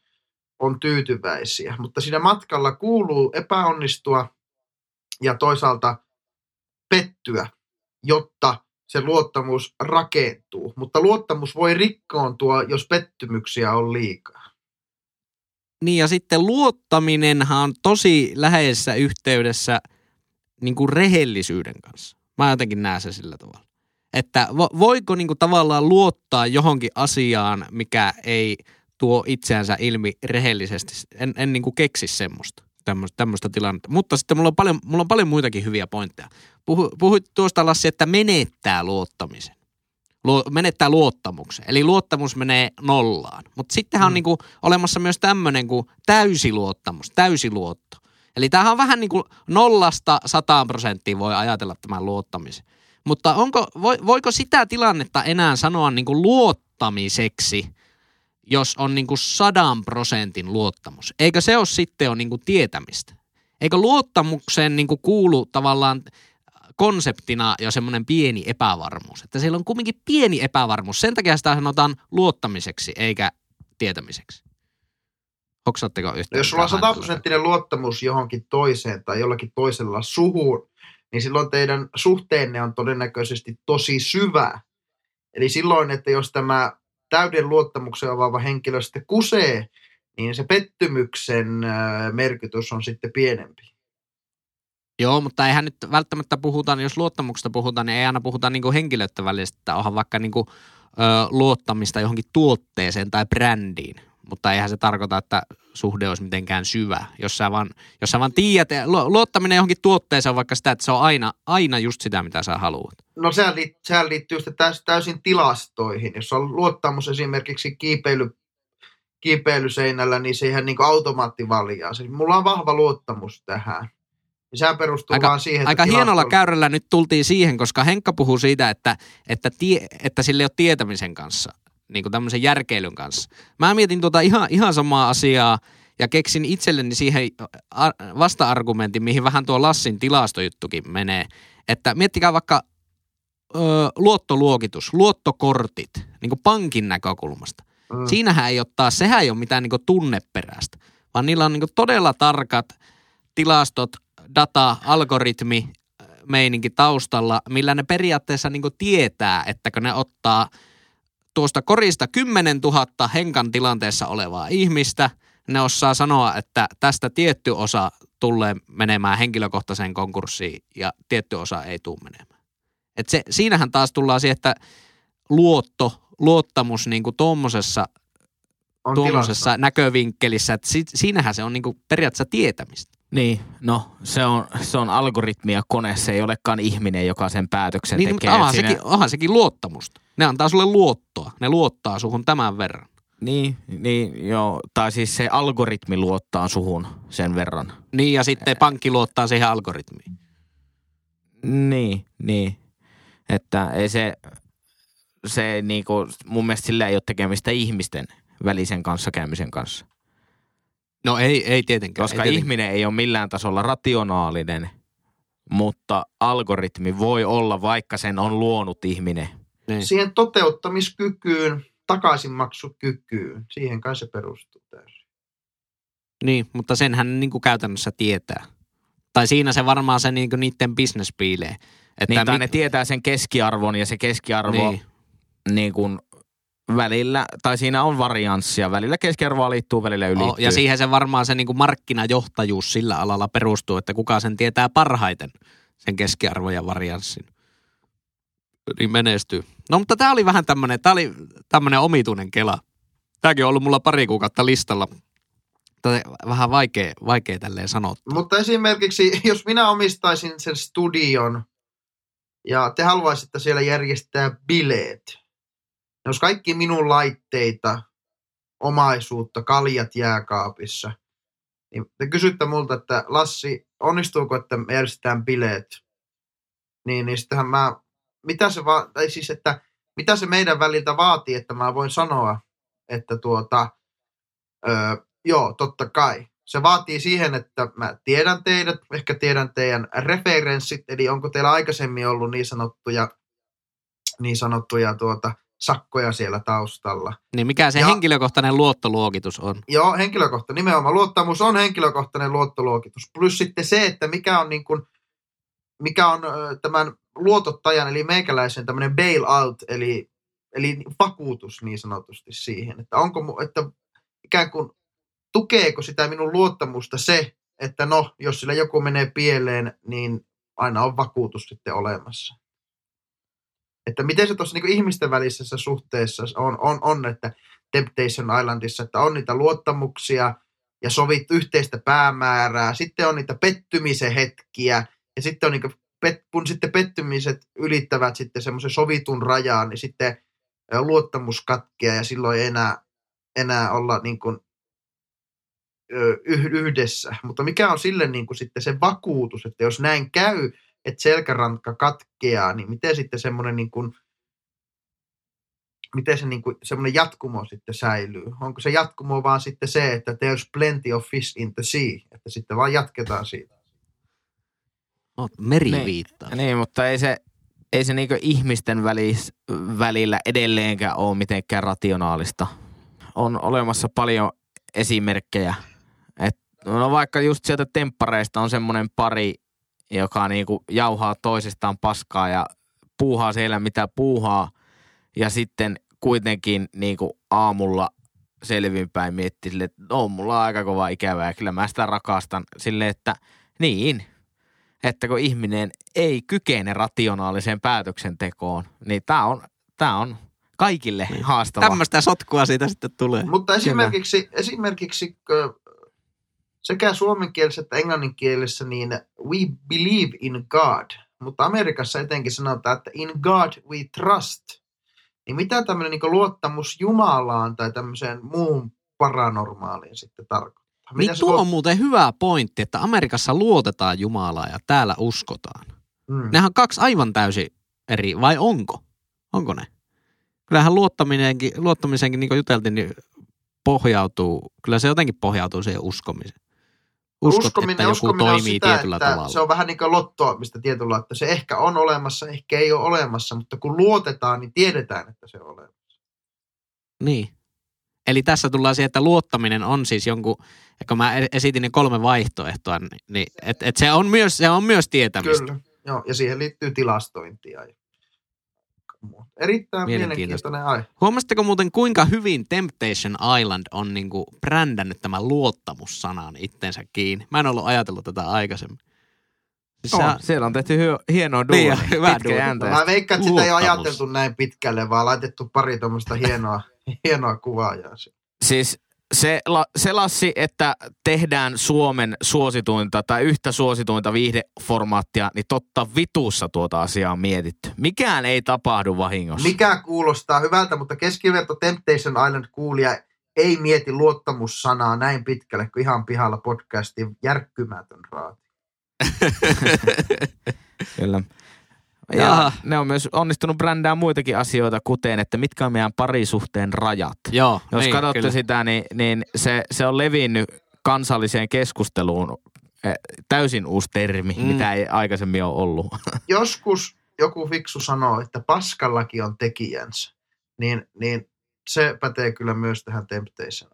Speaker 2: on tyytyväisiä. Mutta siinä matkalla kuuluu epäonnistua toisaalta pettyä, jotta se luottamus rakentuu. Mutta luottamus voi rikkoontua, jos pettymyksiä on liikaa.
Speaker 1: Niin ja sitten luottaminenhan on tosi läheisessä yhteydessä niin kuin rehellisyyden kanssa. Mä jotenkin näen se sillä tavalla. Että vo, voiko niin kuin tavallaan luottaa johonkin asiaan, mikä ei tuo itseänsä ilmi rehellisesti. En, en niin kuin keksi semmoista, tämmöistä, tilannetta. Mutta sitten mulla on paljon, mulla on paljon muitakin hyviä pointteja. Puhu, puhuit tuosta Lassi, että menettää luottamisen. Luo, menettää luottamuksen. Eli luottamus menee nollaan. Mutta sittenhän on
Speaker 2: Mm.
Speaker 1: niinku olemassa myös tämmöinen kuin täysiluottamus, täysiluotto. Eli tämähän on vähän niin kuin nollasta sataan prosenttiin voi ajatella tämän luottamisen. Mutta onko, voi, voiko sitä tilannetta enää sanoa niin kuin luottamiseksi, jos on niin kuin sadan prosentin luottamus? Eikö se ole sitten jo niin kuin tietämistä? Eikö luottamukseen niin kuin kuulu tavallaan konseptina jo semmoinen pieni epävarmuus? Että siellä on kumminkin pieni epävarmuus. Sen takia sitä sanotaan luottamiseksi eikä tietämiseksi. Hoksaatteko yhtään?
Speaker 2: No jos sulla on sataprosenttinen luottamus johonkin toiseen tai jollakin toisella suhuun, niin silloin teidän suhteenne on todennäköisesti tosi syvä. Eli silloin, että jos tämä täyden luottamuksen omaava henkilö sitten kusee, niin se pettymyksen merkitys on sitten pienempi.
Speaker 1: Joo, mutta eihän nyt välttämättä puhuta, jos luottamuksesta puhutaan, niin ei aina puhuta niin henkilöiden välistä, onhan vaikka niin kuin, ö, luottamista johonkin tuotteeseen tai brändiin. Mutta eihän se tarkoita, että suhde olisi mitenkään syvä. Jos sä vaan, jos sä vaan tiedät, lu- luottaminen johonkin tuotteeseen on vaikka sitä, että se on aina, aina just sitä, mitä sä haluat.
Speaker 2: No sehän, liit, sehän liittyy täys, täysin tilastoihin. Jos on luottamus esimerkiksi kiipeily, kiipeilyseinällä, niin siihen niin automaattivaljaa. Siis mulla on vahva luottamus tähän. Ja sehän perustuu
Speaker 1: Aika-
Speaker 2: vaan siihen, että
Speaker 1: Aika hienolla
Speaker 2: tilastolla-
Speaker 1: käyrällä nyt tultiin siihen, koska Henkka puhuu siitä, että, että, tie, että sille ei ole tietämisen kanssa, niin kuin tämmöisen järkeilyn kanssa. Mä mietin tuota ihan, ihan samaa asiaa ja keksin itselleni siihen a- vasta-argumentin, mihin vähän tuo Lassin tilastojuttukin menee. Että miettikää vaikka ö, luottoluokitus, luottokortit, niin kuin pankin näkökulmasta.
Speaker 2: Mm.
Speaker 1: Siinähän ei ole taas, sehän ei ole mitään niin tunneperäistä, vaan niillä on niin todella tarkat tilastot, data, algoritmi, äh, meininki taustalla, millä ne periaatteessa niin tietää, että kun ne ottaa tuosta korista 10 000 henkan tilanteessa olevaa ihmistä, ne osaa sanoa, että tästä tietty osa tulee menemään henkilökohtaiseen konkurssiin ja tietty osa ei tule menemään. Et se, siinähän taas tullaan siihen, että luotto, luottamus niin kuin tuommoisessa
Speaker 2: on
Speaker 1: tuommoisessa näkövinkkelissä, että si, siinähän se on niinku periaatteessa tietämistä.
Speaker 4: Niin, no se on, se on algoritmi ja kone, se ei olekaan ihminen, joka sen päätöksen
Speaker 1: Niin,
Speaker 4: tekee.
Speaker 1: mutta onhan,
Speaker 4: siinä-
Speaker 1: sekin, onhan sekin luottamusta. Ne antaa sulle luottoa. Ne luottaa suhun tämän verran.
Speaker 4: Niin, niin joo, tai siis se algoritmi luottaa suhun sen verran.
Speaker 1: Niin ja sitten pankki luottaa siihen algoritmiin.
Speaker 4: Niin, niin. Että ei se, se niinku, mun mielestä sillä ei ole tekemistä ihmisten välisen kanssakäymisen kanssa.
Speaker 1: No ei, ei tietenkään.
Speaker 4: Koska
Speaker 1: ei tietenkään.
Speaker 4: ihminen ei ole millään tasolla rationaalinen, mutta algoritmi voi olla, vaikka sen on luonut ihminen.
Speaker 1: Niin.
Speaker 2: Siihen toteuttamiskykyyn, takaisinmaksukykyyn, siihen kai se perustuu täysin.
Speaker 1: niin, mutta senhän niinku käytännössä tietää. Tai siinä se varmaan se niinku niiden business piilee. Että
Speaker 4: Niin, tai
Speaker 1: mi-
Speaker 4: ne tietää sen keskiarvon ja se keskiarvo
Speaker 1: niin.
Speaker 4: niin. niin kuin välillä, tai siinä on varianssia. Välillä keskiarvoa liittyy, välillä ylittyy.
Speaker 1: Oh, ja siihen se varmaan se niinku markkinajohtajuus sillä alalla perustuu, että kuka sen tietää parhaiten, sen keskiarvon ja varianssin. Niin menestyy. No mutta tämä oli vähän tämmöinen, tämä oli tämmöinen omituinen kela. Tämäkin on ollut mulla pari kuukautta listalla. Tätä vähän vaikea, vaikea tälleen sanoa.
Speaker 2: Mutta esimerkiksi, jos minä omistaisin sen studion ja te haluaisitte siellä järjestää bileet, jos kaikki minun laitteita, omaisuutta, kaljat jääkaapissa, niin te kysytte multa, että Lassi, onnistuuko, että me järjestetään bileet? Niin, niin sittenhän mä, mitä se, va- tai siis, että mitä se meidän väliltä vaatii, että mä voin sanoa, että tuota, öö, joo, totta kai. Se vaatii siihen, että mä tiedän teidät, ehkä tiedän teidän referenssit, eli onko teillä aikaisemmin ollut niin sanottuja, niin sanottuja tuota, sakkoja siellä taustalla.
Speaker 1: Niin mikä se
Speaker 2: Ja-
Speaker 1: henkilökohtainen luottoluokitus on?
Speaker 2: Joo, henkilökohtainen, nimenomaan luottamus on henkilökohtainen luottoluokitus. Plus sitten se, että mikä on, niin kuin, mikä on tämän luotottajan, eli meikäläisen tämmöinen bail-out, eli, eli vakuutus niin sanotusti siihen. Että onko, että ikään kuin tukeeko sitä minun luottamusta se, että no, jos sillä joku menee pieleen, niin aina on vakuutus sitten olemassa. Että miten se tuossa niin ihmisten välisessä suhteessa on, on, on, että Temptation Islandissa, että on niitä luottamuksia ja sovit yhteistä päämäärää, sitten on niitä pettymisen hetkiä ja sitten on niin pet, kun sitten pettymiset ylittävät sitten semmoisen sovitun rajaan, niin sitten luottamus katkeaa ja silloin ei enää, enää olla niin kuin, yhdessä. Mutta mikä on sille niin kuin sitten se vakuutus, että jos näin käy, että selkäranka katkeaa, niin miten sitten semmoinen niin kuin, miten se niin kuin, semmoinen jatkumo sitten säilyy? Onko se jatkumo vaan sitten se, että there's plenty of fish in the sea, että sitten vaan jatketaan siitä?
Speaker 1: Oot meriviittaa.
Speaker 4: Niin, mutta ei se, ei se niinku ihmisten välis, välillä edelleenkään ole mitenkään rationaalista. On olemassa paljon esimerkkejä. Et, no vaikka just sieltä temppareista on semmoinen pari, joka niinku jauhaa toisestaan paskaa ja puuhaa siellä mitä puuhaa. Ja sitten kuitenkin niinku aamulla selvinpäin miettii sille, että no, mulla on aika kova ikävää kyllä mä sitä rakastan. Silleen, että niin, että kun ihminen ei kykene rationaaliseen päätöksentekoon, niin tämä on, tää on kaikille haastava.
Speaker 1: Tämmöistä sotkua siitä sitten tulee.
Speaker 2: Mutta esimerkiksi, esimerkiksi sekä suomenkielisessä että englanninkielisessä niin we believe in God, mutta Amerikassa etenkin sanotaan, että in God we trust. Niin mitä tämmöinen niin luottamus Jumalaan tai tämmöiseen muuhun paranormaaliin sitten tarkoittaa?
Speaker 1: Niin tuo on muuten hyvä pointti, että Amerikassa luotetaan Jumalaa ja täällä uskotaan.
Speaker 2: Mm.
Speaker 1: Nehän on kaksi aivan täysin eri, vai onko? Onko ne? Kyllähän luottaminenkin, luottamisenkin, niin kuin juteltiin, niin pohjautuu, kyllä se jotenkin pohjautuu siihen uskomiseen. Uskot,
Speaker 2: uskominen,
Speaker 1: että joku
Speaker 2: uskominen on
Speaker 1: toimii
Speaker 2: sitä,
Speaker 1: tietyllä
Speaker 2: että
Speaker 1: tavalla.
Speaker 2: Se on vähän niin kuin lottoamista tietyllä, että se ehkä on olemassa, ehkä ei ole olemassa, mutta kun luotetaan, niin tiedetään, että se on olemassa.
Speaker 1: Niin. Eli tässä tullaan siihen, että luottaminen on siis jonkun, ja kun mä e- esitin ne kolme vaihtoehtoa, niin- niin et, et se, on myös, se on myös tietämistä.
Speaker 2: Kyllä, joo, ja siihen liittyy tilastointia. Erittäin
Speaker 1: Mielenkiintoista.
Speaker 2: mielenkiintoinen aihe.
Speaker 1: Huomasitteko muuten, kuinka hyvin Temptation Island on niinku brändännyt tämän luottamussanan itsensä kiinni? Mä en ollut ajatellut tätä aikaisemmin. Siis
Speaker 4: On, siellä on tehty hy- hienoa
Speaker 1: Niin,
Speaker 4: duunia.
Speaker 1: ja hyvä duuni.
Speaker 2: Mä veikkaan, että sitä ei ole ajateltu näin pitkälle, vaan laitettu pari tuommoista hienoa, hienoa kuvaajaa.
Speaker 4: Siis se, la, se Lassi, että tehdään Suomen suosituinta tai yhtä suosituinta viihdeformaattia, niin totta vitussa tuota asiaa on mietitty. Mikään ei tapahdu vahingossa.
Speaker 2: Mikä kuulostaa hyvältä, mutta keskiverto Temptation Island kuulija ei mieti luottamussanaa näin pitkälle kuin ihan pihalla podcastin järkkymätön raati.
Speaker 4: Kyllä. Ja
Speaker 1: Jaha.
Speaker 4: ne on myös onnistunut brändää muitakin asioita, kuten että mitkä on meidän parisuhteen rajat.
Speaker 1: Joo,
Speaker 4: Jos
Speaker 1: niin,
Speaker 4: katsotte
Speaker 1: kyllä.
Speaker 4: sitä, niin, niin se, se on levinnyt kansalliseen keskusteluun eh, täysin uusi termi,
Speaker 1: Mm.
Speaker 4: mitä ei aikaisemmin ole ollut.
Speaker 2: Joskus joku fiksu sanoo, että paskallakin on tekijänsä, niin, niin se pätee kyllä myös tähän Temptation.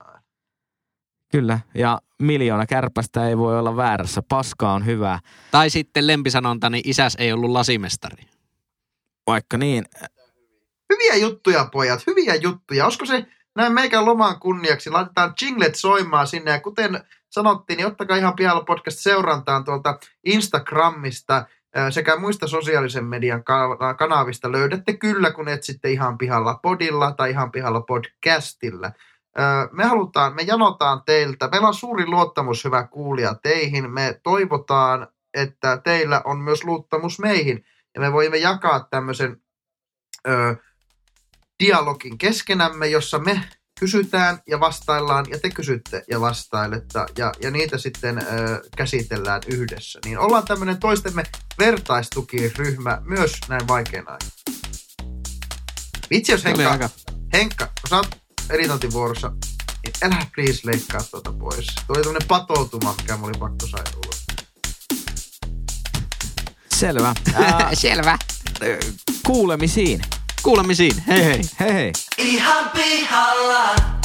Speaker 4: Kyllä, ja miljoona kärpästä ei voi olla väärässä. Paska on hyvä,
Speaker 1: Tai sitten lempisanonta, niin isäs ei ollut lasimestari.
Speaker 4: vaikka niin.
Speaker 2: Hyviä juttuja, pojat, hyviä juttuja. Olisiko se näin meikän loman kunniaksi? Laitetaan jinglet soimaan sinne. Ja kuten sanottiin, niin ottakaa ihan pihalla podcast seurantaan tuolta Instagramista sekä muista sosiaalisen median ka- kanavista. Löydätte kyllä, kun etsitte ihan pihalla podilla tai ihan pihalla podcastilla. Me halutaan, me janotaan teiltä. Meillä on suuri luottamus, hyvä kuulija, teihin. Me toivotaan, että teillä on myös luottamus meihin. Ja me voimme jakaa tämmöisen ö, dialogin keskenämme, jossa me kysytään ja vastaillaan ja te kysytte ja vastailette ja, ja niitä sitten ö, käsitellään yhdessä. Niin ollaan tämmöinen toistemme vertaistukiryhmä myös näin vaikeana aikana. Vitsi jos Henkka, Henkka, sä oot editointivuorossa, niin älä please leikkaa tuota pois. Tuo oli tämmönen patoutuma, mikä mulla oli pakko saada ulos.
Speaker 4: Selvä.
Speaker 1: Selvä.
Speaker 4: kuulemisiin.
Speaker 1: Kuulemisiin. Hei hei.
Speaker 4: Hei hei.
Speaker 3: Ihan pihalla.